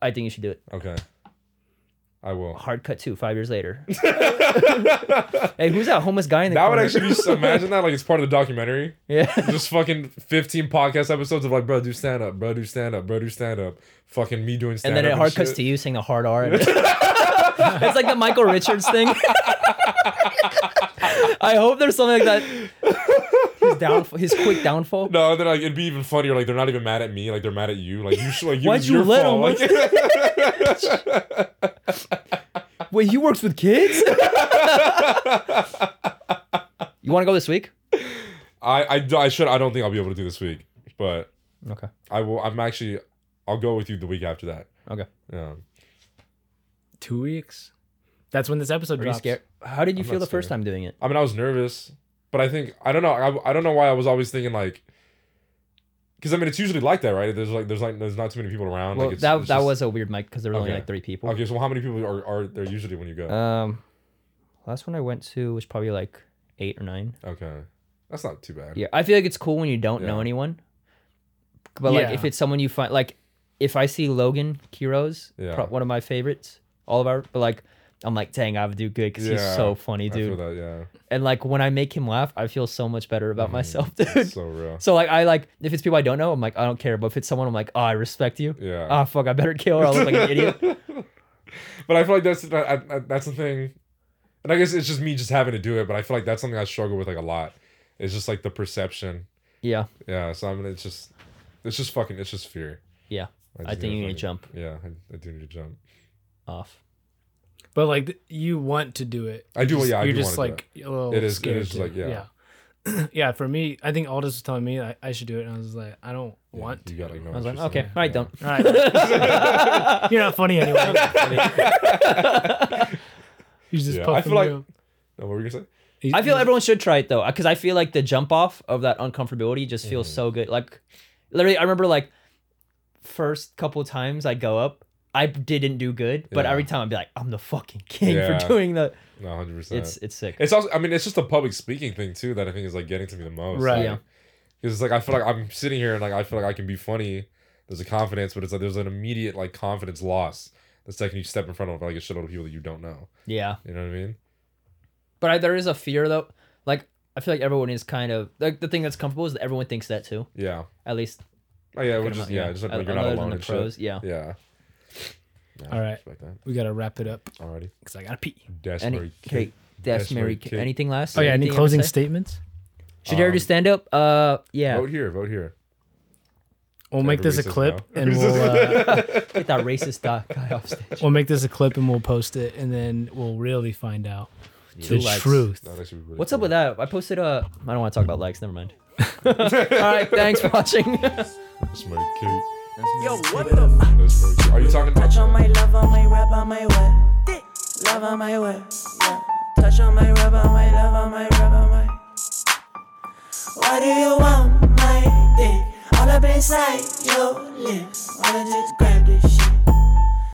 A: I think you should do it.
B: Okay. I will.
A: Hard cut too, five years later. hey, who's that homeless guy in the
B: That would
A: corner?
B: actually be. So, imagine that like it's part of the documentary.
A: yeah.
B: Just fucking 15 podcast episodes of like, bro, do stand up, bro, do stand up, bro, do stand up. Fucking me doing
A: and
B: stand up.
A: then it hard cuts to you saying the hard R. it's like the Michael Richards thing. I hope there's something like that. His downfall, his quick downfall.
B: No, then like it'd be even funnier. Like they're not even mad at me. Like they're mad at you. Like you should. Like you,
A: Why'd you
B: your
A: let
B: fault.
A: him?
B: Like,
A: Wait, he works with kids. you want to go this week?
B: I, I I should. I don't think I'll be able to do this week, but
A: Okay.
B: I will. I'm actually. I'll go with you the week after that.
A: Okay.
B: Yeah.
D: Two weeks. That's when this episode
A: Are you
D: drops.
A: scared? How did you
B: I'm
A: feel
B: not
A: the first
B: scared.
A: time doing it?
B: I mean, I was nervous, but I think I don't know. I, I don't know why I was always thinking like. Because I mean, it's usually like that, right? There's like there's like there's not too many people around.
A: Well,
B: like it's,
A: that
B: it's
A: that
B: just-
A: was a weird mic because there were only
B: Okay.
A: like three people.
B: Okay, so how many people are, are there usually when you go?
A: Um, last one I went to was probably like eight or nine.
B: okay, that's not too bad.
A: Yeah, I feel like it's cool when you don't know
B: Yeah.
A: anyone. But like,
D: Yeah.
A: if it's someone you find, like, if I see Logan Kiros,
B: Yeah.
A: pro- one of my favorites, all of our, but like, I'm like, dang, I would do good because he's
B: Yeah,
A: so funny,
B: I feel
A: dude.
B: that. Yeah.
A: And like, when I make him laugh, I feel so much better about
B: Mhm.
A: myself, dude.
B: It's so real.
A: So like, I like if it's people I don't know, I'm like, I don't care. But if it's someone, I'm like, oh, I respect you.
B: Yeah.
A: Ah, fuck, I better kill or I'll look like an idiot.
B: but I feel like that's that, that- that's the thing. And I guess it's just me just having to do it, but I feel like that's something I struggle with like a lot. It's just like the perception.
A: Yeah,
B: Yeah, so I mean, it's just, it's just fucking, it's just fear.
A: yeah. I
B: just
A: think you need to
B: fucking-
A: jump
B: Yeah, I, I do need to jump.
A: off.
D: But like you want to do it.
B: I do,
D: You're just-
B: yeah, I
D: you're
B: do
D: just
B: wanna do
D: like a little
B: It is- it
D: scared. to-
B: like, yeah.
D: yeah. Yeah, for me, I think Aldus was telling me I, I should do it, and I was like, I don't
B: Yeah,
D: want
B: You
D: to.
B: gotta ignore
A: I was like, okay,
B: saying.
A: all right,
B: Yeah.
A: don't.
D: All right. You're not funny anyway. He's just
B: Yeah, I feel like-
D: you.
B: No, what were you gonna say?
A: I feel everyone should try it though, because I feel like the jump off of that uncomfortability just feels
B: Mm-hmm.
A: so good. Like, literally, I remember like first couple times I go up, I didn't do good, but
B: Yeah.
A: every time I'd be like, I'm the fucking king
B: Yeah.
A: for doing the.
B: No, hundred percent.
A: It's it's sick.
B: It's also, I mean, it's just a public speaking thing too that I think is like getting to me the most.
D: Right.
A: Yeah.
B: Because it's like I feel like I'm sitting here and like I feel like I can be funny. There's a confidence, but it's like there's an immediate like confidence loss the second you step in front of like a shitload of people that you don't know.
A: Yeah,
B: You know what I mean?
A: but I, there is a fear though. Like I feel like everyone is kind of like the thing that's comfortable is that everyone thinks that too.
B: Yeah.
A: At least
B: Oh yeah, we're
A: good
B: just yeah, just like,
A: O-
B: you're not
A: other than
B: alone
A: the pros.
B: shit.
A: Yeah.
B: Yeah. Yeah,
D: All right.
B: Respect that.
D: We gotta wrap it up
B: Alrighty.
D: because I gotta pee.
B: Dash
A: Any
B: Mary
A: okay,
B: Kate.
A: Dash
B: Dash
A: Mary.
B: Mary
A: Kate.
B: Kate.
A: Anything last?
D: Oh yeah, any
A: Anything you ever
D: closing
A: say?
D: statements?
A: Should you ever do
B: Um,
A: stand up? Uh, yeah.
B: Vote here. Vote here.
D: We'll make this a
B: Everybody
D: clip
B: says no.
D: and we'll uh,
A: Get that racist dot guy off stage.
D: we'll make this a clip and we'll post it and then we'll really find out
A: Two
D: the
A: likes.
D: truth.
B: No, that should be really
A: What's up
B: cool.
A: with that? I posted a. I don't want to talk about likes. Never mind. All right, thanks for watching.
B: Dash Mary Kate.
C: Yo, what the f-
B: Dash Mary Kate. Are you talking about?
C: Touch on my love, on my rap, on my wet. Love on my wet. Yeah. Touch on my rap, on my love, on my rap, on my. Why do you want my dick? All up inside your lips. Wanna just